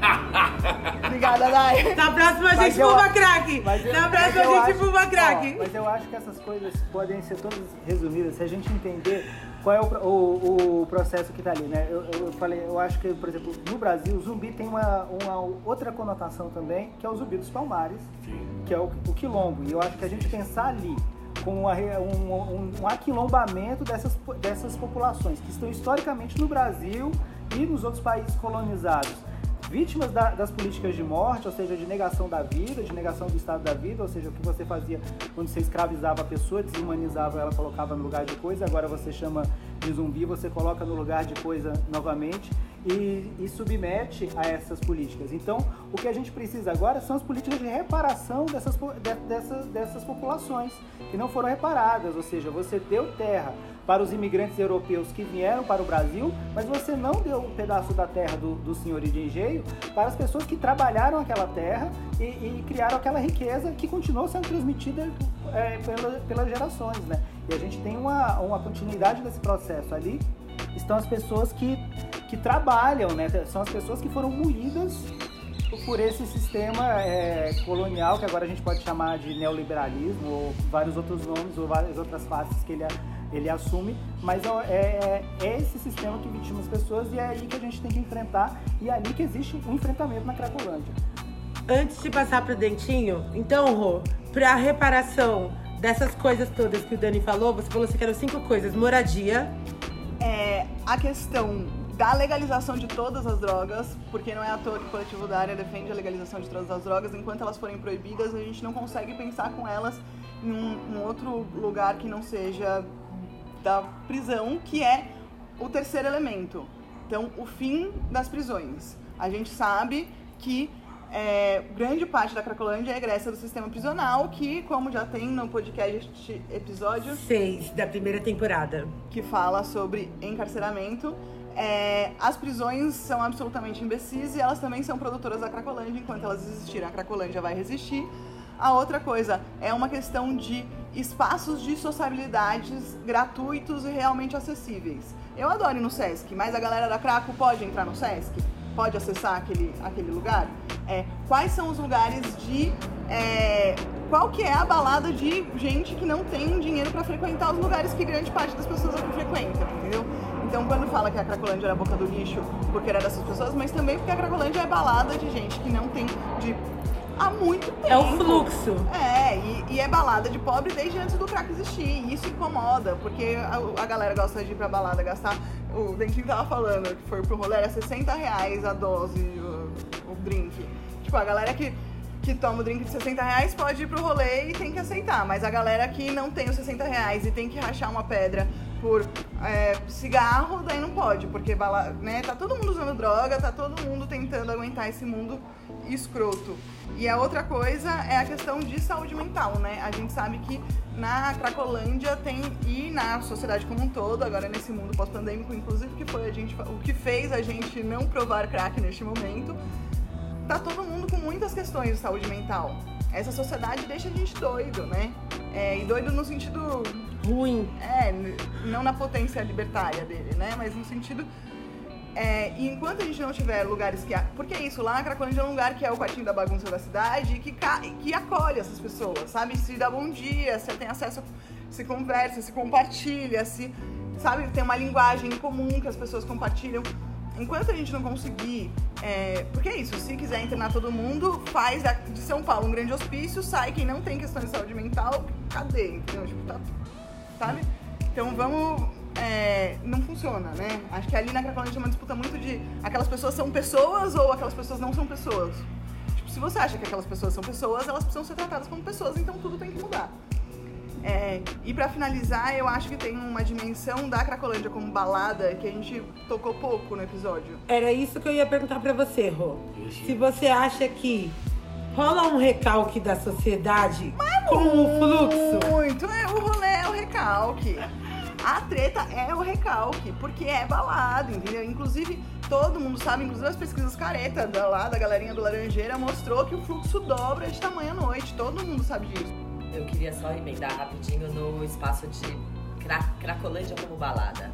[laughs] Obrigada, Dai. Na próxima a gente eu fuma a- crack. Mas eu- Na próxima eu a gente acho- fuma ó, crack. mas eu acho que essas coisas podem ser todas resumidas se a gente entender qual é o, o, o processo que está ali, né? Eu, eu falei, eu acho que, por exemplo, no Brasil, o zumbi tem uma, uma outra conotação também, que é o zumbi dos palmares, que é o, o quilombo. E eu acho que a gente pensar ali como uma um, um, um aquilombamento dessas, dessas populações que estão historicamente no Brasil e nos outros países colonizados vítimas da- das políticas de morte, ou seja, de negação da vida, de negação do estado da vida, ou seja, o que você fazia quando você escravizava a pessoa, desumanizava ela, colocava no lugar de coisa, agora você chama de zumbi, você coloca no lugar de coisa novamente e, e submete a essas políticas. Então, o que a gente precisa agora são as políticas de reparação dessas, de- dessas, dessas populações que não foram reparadas, ou seja, você deu terra para os imigrantes europeus que vieram para o Brasil, mas você não deu um pedaço da terra do, do senhor de engenho para as pessoas que trabalharam aquela terra e, e criaram aquela riqueza que continuou sendo transmitida é, pela- pelas gerações, né? E a gente tem uma, uma continuidade desse processo ali. Estão as pessoas que, que trabalham, né? São as pessoas que foram moídas por esse sistema é, colonial, que agora a gente pode chamar de neoliberalismo, ou vários outros nomes, ou várias outras faces que ele, ele assume, mas é, é, é esse sistema que vitima as pessoas e é aí que a gente tem que enfrentar, e é ali que existe um enfrentamento na Cracolândia. Antes de passar pro dentinho, então, Rô, pra reparação dessas coisas todas que o Dani falou, você falou que eram cinco coisas: moradia, é, a questão da legalização de todas as drogas, porque não é à toa que o coletivo da área defende a legalização de todas as drogas, enquanto elas forem proibidas, a gente não consegue pensar com elas em um, um outro lugar que não seja da prisão, que é o terceiro elemento. Então, o fim das prisões. A gente sabe que é, grande parte da Cracolândia é egressa do sistema prisional, que, como já tem no podcast episódio, seis da primeira temporada. que fala sobre encarceramento. É, as prisões são absolutamente imbecis e elas também são produtoras da Cracolândia. Enquanto elas existirem, a Cracolândia vai resistir. A outra coisa é uma questão de espaços de sociabilidades gratuitos e realmente acessíveis. Eu adoro ir no Sesc, mas a galera da Craco pode entrar no Sesc? Pode acessar aquele, aquele lugar? É, quais são os lugares de... é, qual que é a balada de gente que não tem dinheiro para frequentar os lugares que grande parte das pessoas aqui frequentam, entendeu? Então, quando fala que a Cracolândia era a boca do lixo porque era dessas pessoas, mas também porque a Cracolândia é balada de gente que não tem de há muito tempo. É o fluxo. É, e, e é balada de pobre desde antes do crack existir. E isso incomoda, porque a, a galera gosta de ir pra balada gastar. O Dentinho tava falando que foi pro rolê, era 60 reais a dose, o, o drink. Tipo, a galera que, que toma o drink de 60 reais pode ir pro rolê e tem que aceitar. Mas a galera que não tem os 60 reais e tem que rachar uma pedra por é, cigarro, daí não pode, porque bala, né, tá todo mundo usando droga, tá todo mundo tentando aguentar esse mundo escroto. E a outra coisa é a questão de saúde mental, né? A gente sabe que na Cracolândia tem, e na sociedade como um todo, agora nesse mundo pós-pandêmico, inclusive, que foi a gente, o que fez a gente não provar crack neste momento, tá todo mundo com muitas questões de saúde mental. Essa sociedade deixa a gente doido, né? É, e doido no sentido ruim. É, não na potência libertária dele, né? Mas no sentido. É, e enquanto a gente não tiver lugares que. a- Porque é isso, lá na Cracolândia é um lugar que é o quartinho da bagunça da cidade e que, ca- que acolhe essas pessoas, sabe? Se dá bom dia, se tem acesso, se conversa, se compartilha, se. Sabe? Tem uma linguagem comum que as pessoas compartilham. Enquanto a gente não conseguir. é, porque é isso, se quiser internar todo mundo, faz de São Paulo um grande hospício, sai quem não tem questões de saúde mental, cadê? Entendeu? Tipo, tá, sabe? Então vamos. É, não funciona, né? Acho que ali na Cracolândia é uma disputa muito de aquelas pessoas são pessoas ou aquelas pessoas não são pessoas. Tipo, se você acha que aquelas pessoas são pessoas, elas precisam ser tratadas como pessoas, então tudo tem que mudar. É, e pra finalizar, eu acho que tem uma dimensão da Cracolândia como balada que a gente tocou pouco no episódio. Era isso que eu ia perguntar pra você, Rô. Se você acha que rola um recalque da sociedade com o fluxo? Muito, é, o rolê é o recalque. A treta é o recalque, porque é balada, entendeu? Inclusive, todo mundo sabe, inclusive as pesquisas careta da, lá da galerinha do Laranjeira mostrou que o fluxo dobra de tamanho à noite. Todo mundo sabe disso. Eu queria só emendar rapidinho no espaço de cra Cracolândia como balada.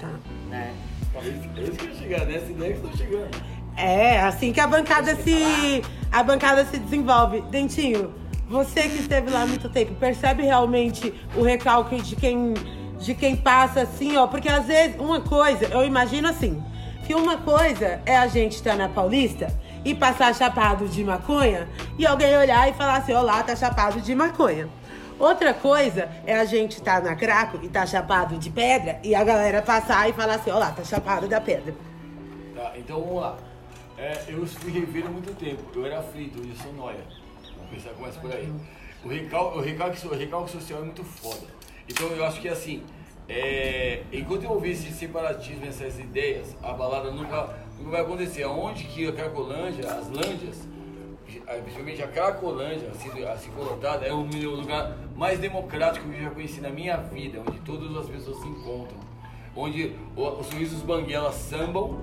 Tá. Né? É isso que eu chegar, nessa ideia que eu tô chegando. É, assim que a bancada se. A bancada se desenvolve. Dentinho, você que esteve lá muito tempo, percebe realmente o recalque de quem, de quem passa assim, ó? Porque às vezes, uma coisa, eu imagino assim, que uma coisa é a gente estar na Paulista e passar chapado de maconha e alguém olhar e falar assim, olá, tá chapado de maconha. Outra coisa é a gente estar na Craco e tá chapado de pedra e a galera passar e falar assim, olá, tá chapado da pedra. Tá, então vamos lá. É, eu fui rever há muito tempo. Eu era frito, eu sou noia. Vamos pensar, começa por aí. O recalque, o, recalque, o recalque social é muito foda. Então eu acho que assim, é, enquanto eu ouvir esse separatismo, essas ideias, a balada nunca, nunca vai acontecer. Aonde que a Cracolândia, as Lândias, principalmente a Cracolândia, assim, assim colotada, é o meu lugar mais democrático que eu já conheci na minha vida, onde todas as pessoas se encontram. Onde os sorrisos banguela sambam,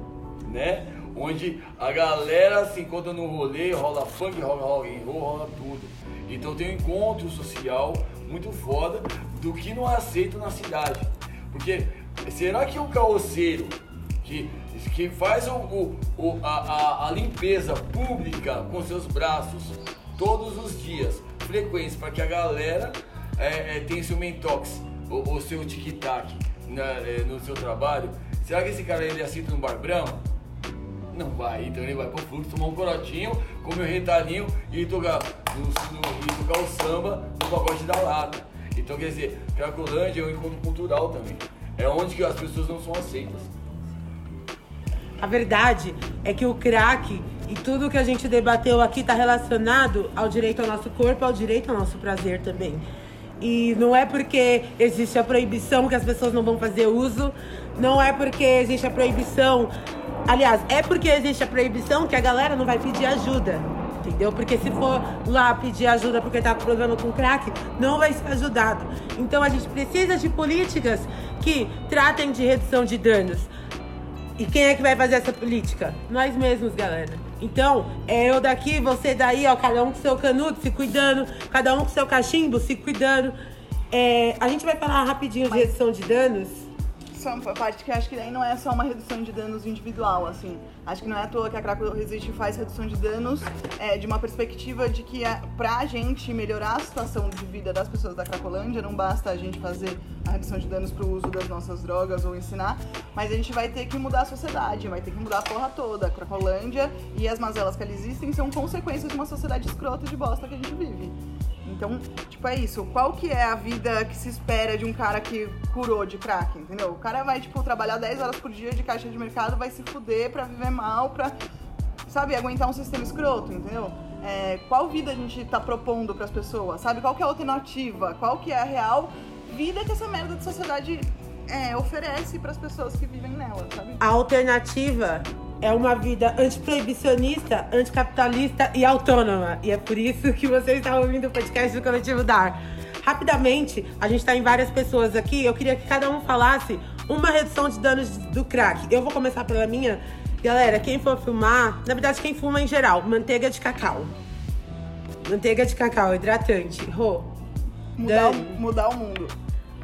né? Onde a galera se encontra no rolê, rola funk, rola rock and roll, rola tudo. Então tem um encontro social muito foda do que não aceito na cidade. Porque será que o carroceiro que, que faz o, o- a, a- a limpeza pública com seus braços todos os dias, frequentes, para que a galera é, é, tenha seu mentox, o, o seu tic-tac na- é, no seu trabalho, será que esse cara ele aceita no bar Brahma? Não vai, então ele vai pro fluxo, tomar um corotinho, comer um retalhinho e tocar, no, no- e tocar o samba no pacote da lata. Então quer dizer, Cracolândia é um encontro cultural também. É onde que as pessoas não são aceitas. A verdade é que o crack e tudo que a gente debateu aqui está relacionado ao direito ao nosso corpo, ao direito ao nosso prazer também. E não é porque existe a proibição que as pessoas não vão fazer uso, não é porque existe a proibição. Aliás, é porque existe a proibição que a galera não vai pedir ajuda. Entendeu? Porque se for lá pedir ajuda porque tá com problema com crack, não vai ser ajudado. Então a gente precisa de políticas que tratem de redução de danos. E quem é que vai fazer essa política? Nós mesmos, galera. Então, é eu daqui, você daí, ó, cada um com seu canudo, se cuidando, cada um com seu cachimbo, se cuidando. É, a gente vai falar rapidinho de redução de danos. Só uma parte que acho que daí não é só uma redução de danos individual, assim. Acho que não é à toa que a Craco Resiste faz redução de danos é, de uma perspectiva de que é, pra gente melhorar a situação de vida das pessoas da Cracolândia, não basta a gente fazer a redução de danos pro uso das nossas drogas ou ensinar, mas a gente vai ter que mudar a sociedade, vai ter que mudar a porra toda. A Cracolândia e as mazelas que ali existem são consequências de uma sociedade escrota de bosta que a gente vive. Então, tipo, é isso. Qual que é a vida que se espera de um cara que curou de crack, entendeu? O cara vai, tipo, trabalhar 10 horas por dia de caixa de mercado, vai se fuder pra viver mal, pra, sabe, aguentar um sistema escroto, entendeu? É, qual vida a gente tá propondo pras pessoas, sabe? Qual que é a alternativa? Qual que é a real vida que essa merda de sociedade é, oferece pras pessoas que vivem nela, sabe? A alternativa é uma vida antiproibicionista, anticapitalista e autônoma. E é por isso que você está ouvindo o podcast do Coletivo Dar. Rapidamente, a gente está em várias pessoas aqui. Eu queria que cada um falasse uma redução de danos do crack. Eu vou começar pela minha. Galera, quem for fumar, na verdade, quem fuma em geral, manteiga de cacau. Manteiga de cacau, hidratante. Rô. Mudar, o, mudar o mundo.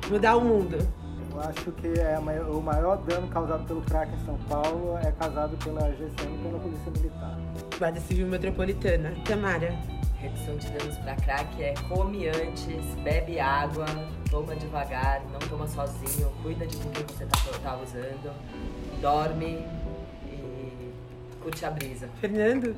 mudar o mundo. Eu acho que é maior- o maior dano causado pelo crack em São Paulo é causado pela GCM e pela Polícia Militar. Guarda Civil Metropolitana. Tamara. Redução de danos pra crack é come antes, bebe água, toma devagar, não toma sozinho, cuida de com quem você tá, tá usando, dorme e curte a brisa. Fernando?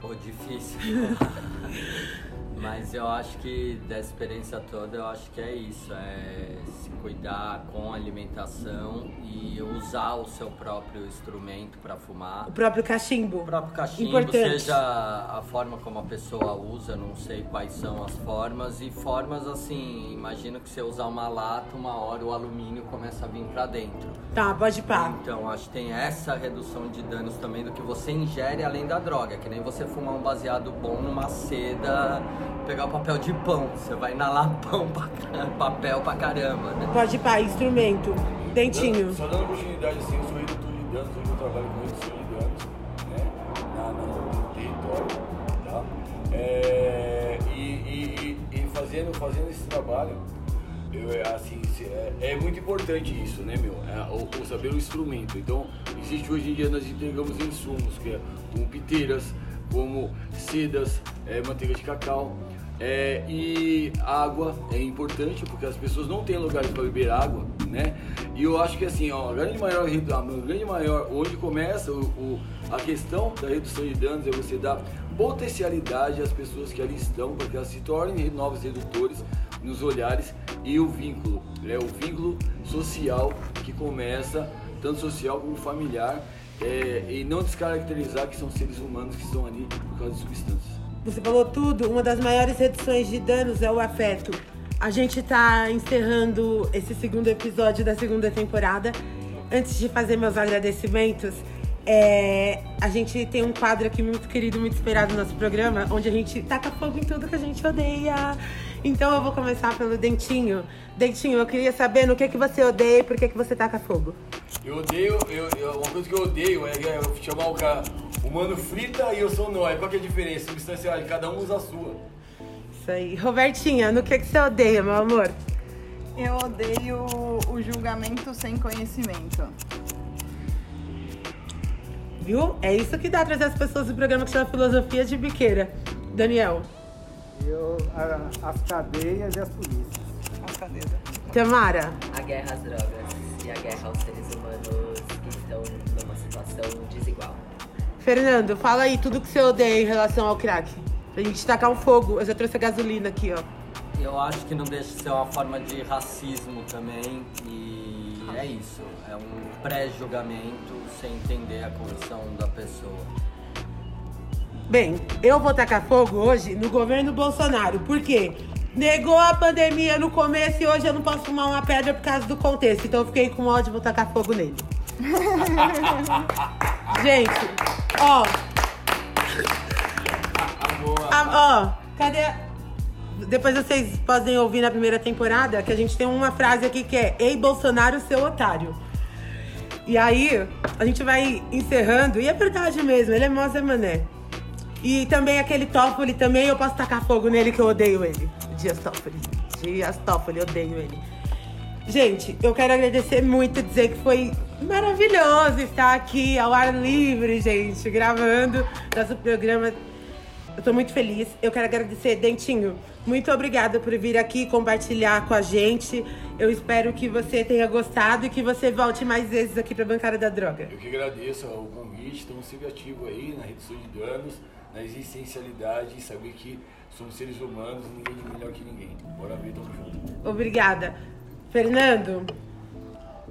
Pô, difícil. [laughs] Mas eu acho que dessa experiência toda, eu acho que é isso, é se cuidar com a alimentação e usar o seu próprio instrumento para fumar. O próprio cachimbo. O próprio cachimbo, Importante. seja a forma como a pessoa usa, não sei quais são as formas e formas assim, imagino que você usar uma lata, uma hora o alumínio começa a vir para dentro. Tá, pode pá. Então, acho que tem essa redução de danos também do que você ingere além da droga. Que nem você fumar um baseado bom numa seda, pegar o papel de pão. Você vai inalar [laughs] pão pra, caramba, papel pra caramba, né? Pode pá, instrumento. Dentinho. Só dando continuidade assim, eu sou redutor de danos, hoje eu trabalho com redução de danos, né? Na, na, no território, tá? É, e, e, e, fazendo, fazendo esse trabalho, eu, é, assim, é, é muito importante isso, né, meu? É, o, o saber o instrumento. Então, existe hoje em dia, nós entregamos insumos, que é como piteiras, como sedas, é, manteiga de cacau. É, e água é importante porque as pessoas não têm lugares para beber água, né? E eu acho que assim, ó, a grande maior, a grande maior, onde começa o, o- a questão da redução de danos é você dar potencialidade às pessoas que ali estão para que elas se tornem novos redutores nos olhares e o vínculo, é o vínculo social que começa tanto social como familiar é, e não descaracterizar que são seres humanos que estão ali por causa de substâncias. Você falou tudo. Uma das maiores reduções de danos é o afeto. A gente tá encerrando esse segundo episódio da segunda temporada. Antes de fazer meus agradecimentos, é, a gente tem um quadro aqui muito querido, muito esperado no nosso programa, onde a gente taca fogo em tudo que a gente odeia. Então eu vou começar pelo Dentinho. Dentinho, eu queria saber no que, que você odeia e por que, que você taca fogo. Eu odeio, eu, eu- uma coisa que eu odeio é, é eu chamar o cara, o mano frita e eu sou nóia. Qual que é a diferença? Substancial, cada um usa a sua. Isso aí. Robertinha, no que, que você odeia, meu amor? Eu odeio o julgamento sem conhecimento. Viu? É isso que dá trazer as pessoas do programa que chama Filosofia de Biqueira. Daniel. Eu, a- as cadeias e as polícias. As cadeias. Tamara. A guerra às drogas e a guerra aos seres humanos que estão numa situação desigual. Fernando, fala aí tudo que você odeia em relação ao crack. Pra gente tacar um fogo. Eu já trouxe a gasolina aqui, ó. Eu acho que não deixa de ser uma forma de racismo também e é isso, é um pré-julgamento sem entender a condição da pessoa. Bem, eu vou tacar fogo hoje no governo Bolsonaro. Por quê? Negou a pandemia no começo e hoje eu não posso fumar uma pedra por causa do contexto. Então eu fiquei com ódio e vou tacar fogo nele. [laughs] Gente, ó. Ah, ó, cadê? a- Depois vocês podem ouvir na primeira temporada que a gente tem uma frase aqui que é Ei Bolsonaro, seu otário. E aí, a gente vai encerrando, e é verdade mesmo, ele é mó Zé Mané. E também aquele Toffoli também, eu posso tacar fogo nele que eu odeio ele. Dias Toffoli. Dias Toffoli, odeio ele. Gente, eu quero agradecer muito, dizer que foi maravilhoso estar aqui ao ar livre, gente, gravando nosso programa. Eu tô muito feliz. Eu quero agradecer, Dentinho. Muito obrigada por vir aqui compartilhar com a gente. Eu espero que você tenha gostado e que você volte mais vezes aqui pra Bancada da Droga. Eu que agradeço o convite, estamos sempre ativos aí na redução de danos, na existencialidade e saber que somos seres humanos e ninguém é melhor que ninguém. Bora ver, tamo junto. Obrigada. Fernando,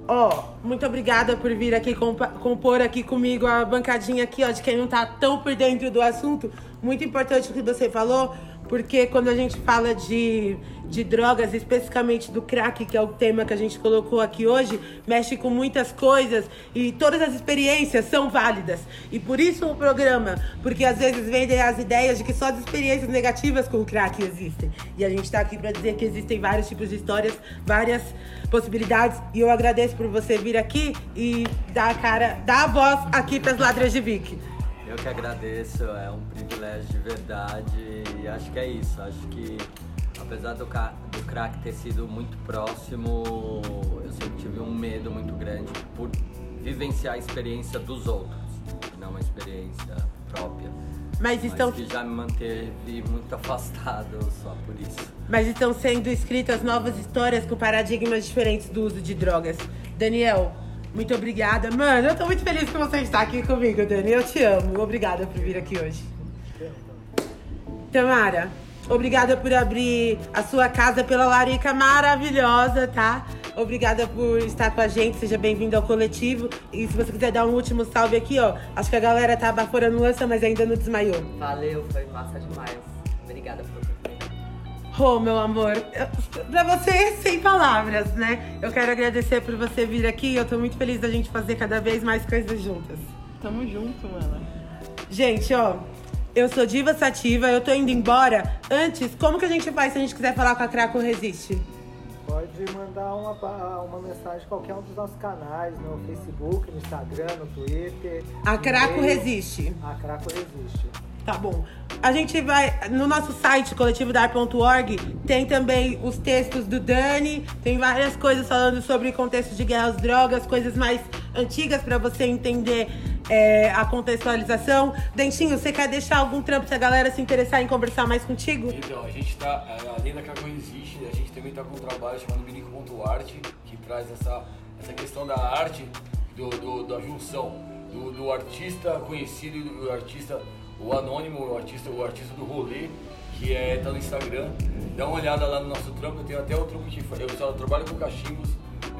ó, muito obrigada por vir aqui compor aqui comigo a bancadinha aqui, ó, de quem não tá tão por dentro do assunto. Muito importante o que você falou, porque quando a gente fala de, de drogas, especificamente do crack, que é o tema que a gente colocou aqui hoje, mexe com muitas coisas e todas as experiências são válidas. E por isso o programa, porque às vezes vendem as ideias de que só as experiências negativas com o crack existem. E a gente tá aqui pra dizer que existem vários tipos de histórias, várias possibilidades. E eu agradeço por você vir aqui e dar a cara, dar a voz aqui pras ladras de Vic. Eu que agradeço, é um privilégio de verdade e acho que é isso. Acho que apesar do, do crack ter sido muito próximo, eu sempre tive um medo muito grande por vivenciar a experiência dos outros, não uma experiência própria. Mas estão- que já me manteve muito [laughs] afastado só por isso. Mas estão sendo escritas novas histórias com paradigmas diferentes do uso de drogas. Daniel, muito obrigada. Mano, eu tô muito feliz que você está aqui comigo, Dani. Eu te amo. Obrigada por vir aqui hoje. Tamara, Obrigada por abrir a sua casa pela larica maravilhosa, tá? Obrigada por estar com a gente, seja bem-vindo ao coletivo. E se você quiser dar um último salve aqui, ó. Acho que a galera tá baforando lança, mas ainda não desmaiou. Valeu, foi massa demais. Rô, meu amor, eu- pra você, sem palavras, né? Eu quero agradecer por você vir aqui. Eu tô muito feliz da gente fazer cada vez mais coisas juntas. Tamo junto, mano. Gente, ó, eu sou Diva Sativa, eu tô indo embora. Antes, como que a gente faz se a gente quiser falar com a Craco Resiste? Pode mandar uma, uma mensagem em qualquer um dos nossos canais, no Facebook, no Instagram, no Twitter. A Craco. Resiste. A Craco Resiste. Tá bom. A gente vai. No nosso site, coletivodar.org, tem também os textos do Dani, tem várias coisas falando sobre contexto de guerras, drogas, coisas mais antigas pra você entender é, a contextualização. Dentinho, você quer deixar algum trampo se a galera se interessar em conversar mais contigo? Então, a gente tá, além da Craco Existe, a gente também tá com um trabalho chamado Birico.art, que traz essa, essa questão da arte, do, do- da junção do, do artista conhecido e do artista, o anônimo, o artista, o artista do rolê, que é, tá no Instagram. Dá uma olhada lá no nosso trampo, eu tenho até o trampo que eu só trabalho com cachimbos,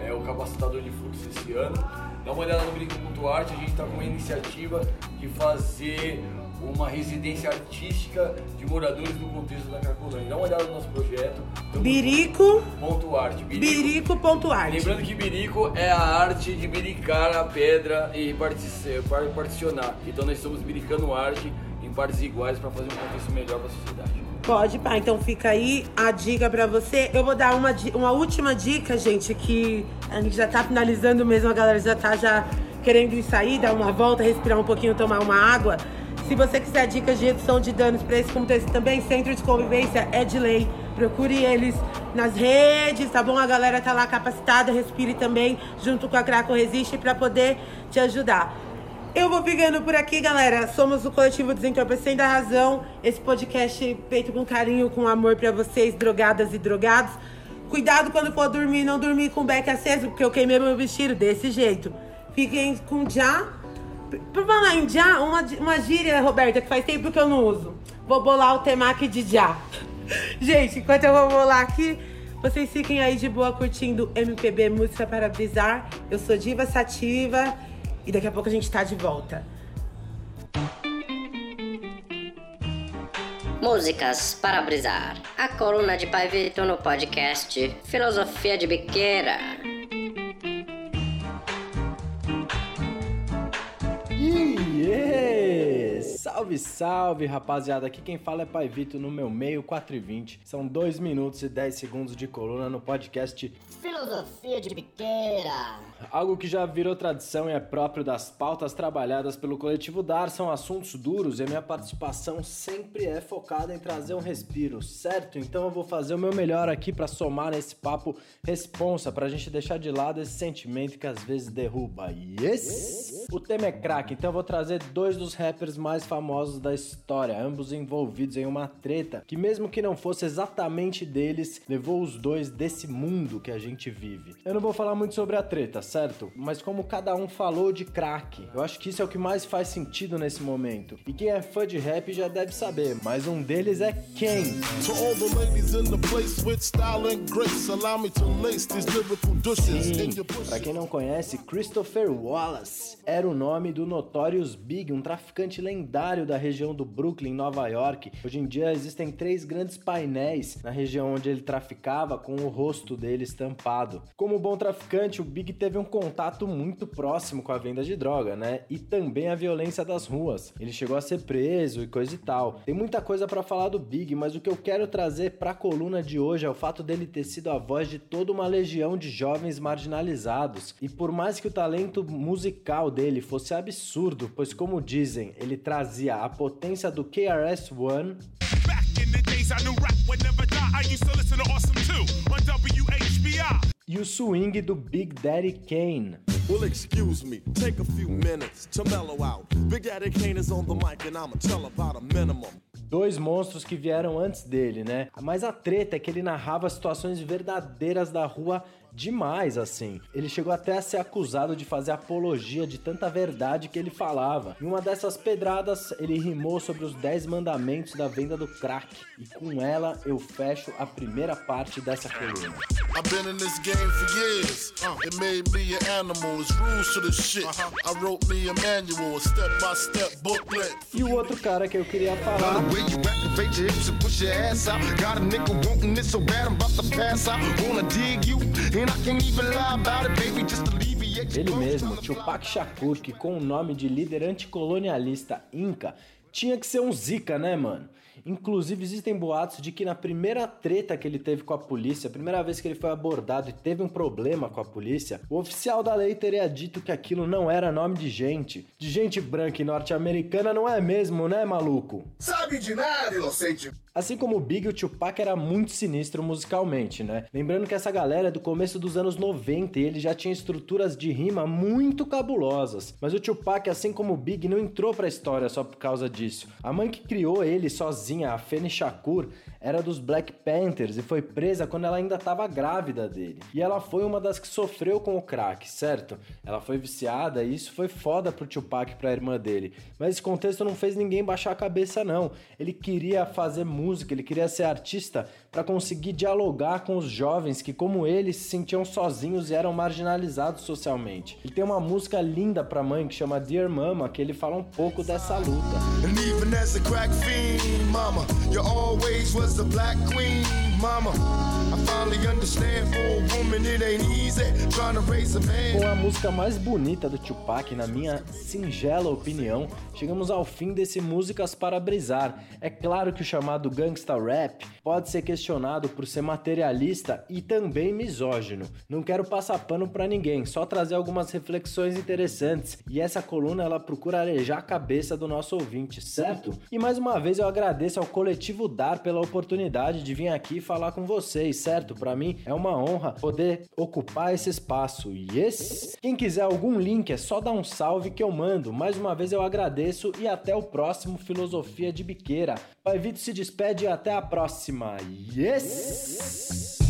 é o capacitador de fluxo esse ano. Dá uma olhada no Brinco.art, a gente está com uma iniciativa de fazer uma residência artística de moradores do contexto da Cracolândia. Dá uma olhada no nosso projeto. Tamo Birico. Ponto arte. Birico.art. Lembrando que birico é a arte de biricar a pedra e partici- par- particionar. Então nós estamos biricando arte em partes iguais para fazer um contexto melhor para a sociedade. Pode, pá. Então fica aí a dica pra você. Eu vou dar uma, uma última dica, gente, que a gente já tá finalizando mesmo, a galera já tá já querendo ir sair, dar uma volta, respirar um pouquinho, tomar uma água. Se você quiser dicas de redução de danos para esse contexto também, Centro de Convivência é de lei. Procure eles nas redes, tá bom? A galera tá lá capacitada, respire também junto com a Craco Resiste para poder te ajudar. Eu vou ficando por aqui, galera. Somos o coletivo Desentorpecendo a Razão. Esse podcast feito com carinho, com amor pra vocês, drogadas e drogados. Cuidado quando for dormir, não dormir com o beck aceso, porque eu queimei meu vestido desse jeito. Fiquem com já. Por falar em já, uma, uma gíria, Roberta, que faz tempo que eu não uso. Vou bolar o temaki de já. [laughs] Gente, enquanto eu vou bolar aqui, vocês fiquem aí de boa curtindo MPB Música para Brisar. Eu sou Diva Sativa e daqui a pouco a gente tá de volta. Músicas para brisar. A coluna de Pai Vitor no podcast Filosofia de Biqueira. Yeah! Salve, salve, rapaziada. Aqui quem fala é Pai Vitor no meu meio 4 e 20. São 2 minutos e 10 segundos de coluna no podcast Filosofia de Biqueira. Algo que já virou tradição e é próprio das pautas trabalhadas pelo coletivo DAR são assuntos duros e a minha participação sempre é focada em trazer um respiro, certo? Então eu vou fazer o meu melhor aqui pra somar nesse papo responsa, pra gente deixar de lado esse sentimento que às vezes derruba. Yes! O tema é crack, então eu vou trazer dois dos rappers mais famosos da história, ambos envolvidos em uma treta que, mesmo que não fosse exatamente deles, levou os dois desse mundo que a gente vive. Eu não vou falar muito sobre a treta, certo? Mas como cada um falou de crack, eu acho que isso é o que mais faz sentido nesse momento. E quem é fã de rap já deve saber, mas um deles é quem? To all the ladies in the place with style and grace, allow me to lace these lyrical douches in your pussy. Pra quem não conhece, Christopher Wallace era o nome do Notorious Big, um traficante lendário da região do Brooklyn, Nova York. Hoje em dia existem três grandes painéis na região onde ele traficava com o rosto dele estampado. Como bom traficante, o Big teve um contato muito próximo com a venda de droga, né? E também a violência das ruas. Ele chegou a ser preso e coisa e tal. Tem muita coisa pra falar do Big, mas o que eu quero trazer pra coluna de hoje é o fato dele ter sido a voz de toda uma legião de jovens marginalizados. E por mais que o talento musical dele fosse absurdo, pois como dizem, ele trazia a potência do KRS-One In the days I knew rap would never die, I used to listen to Awesome 2 on WHBI. e o swing do Big Daddy Kane. Well, excuse me, take a few minutes to mellow out. Big Daddy Kane is on the mic and I'ma tell about a minimum. Dois monstros que vieram antes dele, né? Mas a treta é que ele narrava situações verdadeiras da rua demais assim. Ele chegou até a ser acusado de fazer apologia de tanta verdade que ele falava. Em uma dessas pedradas, ele rimou sobre os 10 mandamentos da venda do crack. E com ela eu fecho a primeira parte dessa coluna. I've been in this game for years. Uh, it made me an animal. It's rules to the shit. I wrote me a manual, a step by step booklet. E o outro cara que eu queria falar. The way you activate your hips and push your ass out. Got a nigga wanting it so bad I'm about to pass out. Wanna dig you, Ele mesmo, Tupac Shakur, que com o nome de líder anticolonialista Inca, tinha que ser um zica, né, mano? Inclusive, existem boatos de que na primeira treta que ele teve com a polícia, a primeira vez que ele foi abordado e teve um problema com a polícia, o oficial da lei teria dito que aquilo não era nome de gente. De gente branca e norte-americana não é mesmo, né, maluco? Sabe de nada, inocente. Assim como o Big, o Tupac era muito sinistro musicalmente, né? Lembrando que essa galera é do começo dos anos 90 e ele já tinha estruturas de rima muito cabulosas. Mas o Tupac, assim como o Big, não entrou pra história só por causa disso. A mãe que criou ele sozinha, a Fene Shakur, era dos Black Panthers e foi presa quando ela ainda estava grávida dele. E ela foi uma das que sofreu com o crack, certo? Ela foi viciada e isso foi foda pro Tupac e pra irmã dele. Mas esse contexto não fez ninguém baixar a cabeça, não. Ele queria fazer música, ele queria ser artista para conseguir dialogar com os jovens que, como ele, se sentiam sozinhos e eram marginalizados socialmente. Ele tem uma música linda pra mãe que chama Dear Mama, que ele fala um pouco dessa luta. And even as a crack fiend, mama, you always was the black queen, mama. I finally understand for a woman it ain't easy trying to raise a man. Com a música mais bonita do Tupac, na minha singela opinião, chegamos ao fim desse Músicas para Brisar. É claro que o chamado gangsta rap pode ser questionado por ser materialista e também misógino. Não quero passar pano pra ninguém, só trazer algumas reflexões interessantes. E essa coluna ela procura arejar a cabeça do nosso ouvinte, certo? E mais uma vez eu agradeço ao coletivo Dar pela oportunidade de vir aqui falar com vocês, certo? Para mim é uma honra poder ocupar esse espaço. Yes! Quem quiser algum link é só dar um salve que eu mando. Mais uma vez eu agradeço e até o próximo Filosofia de Biqueira. Pai Vitor se despede e até a próxima. Yes!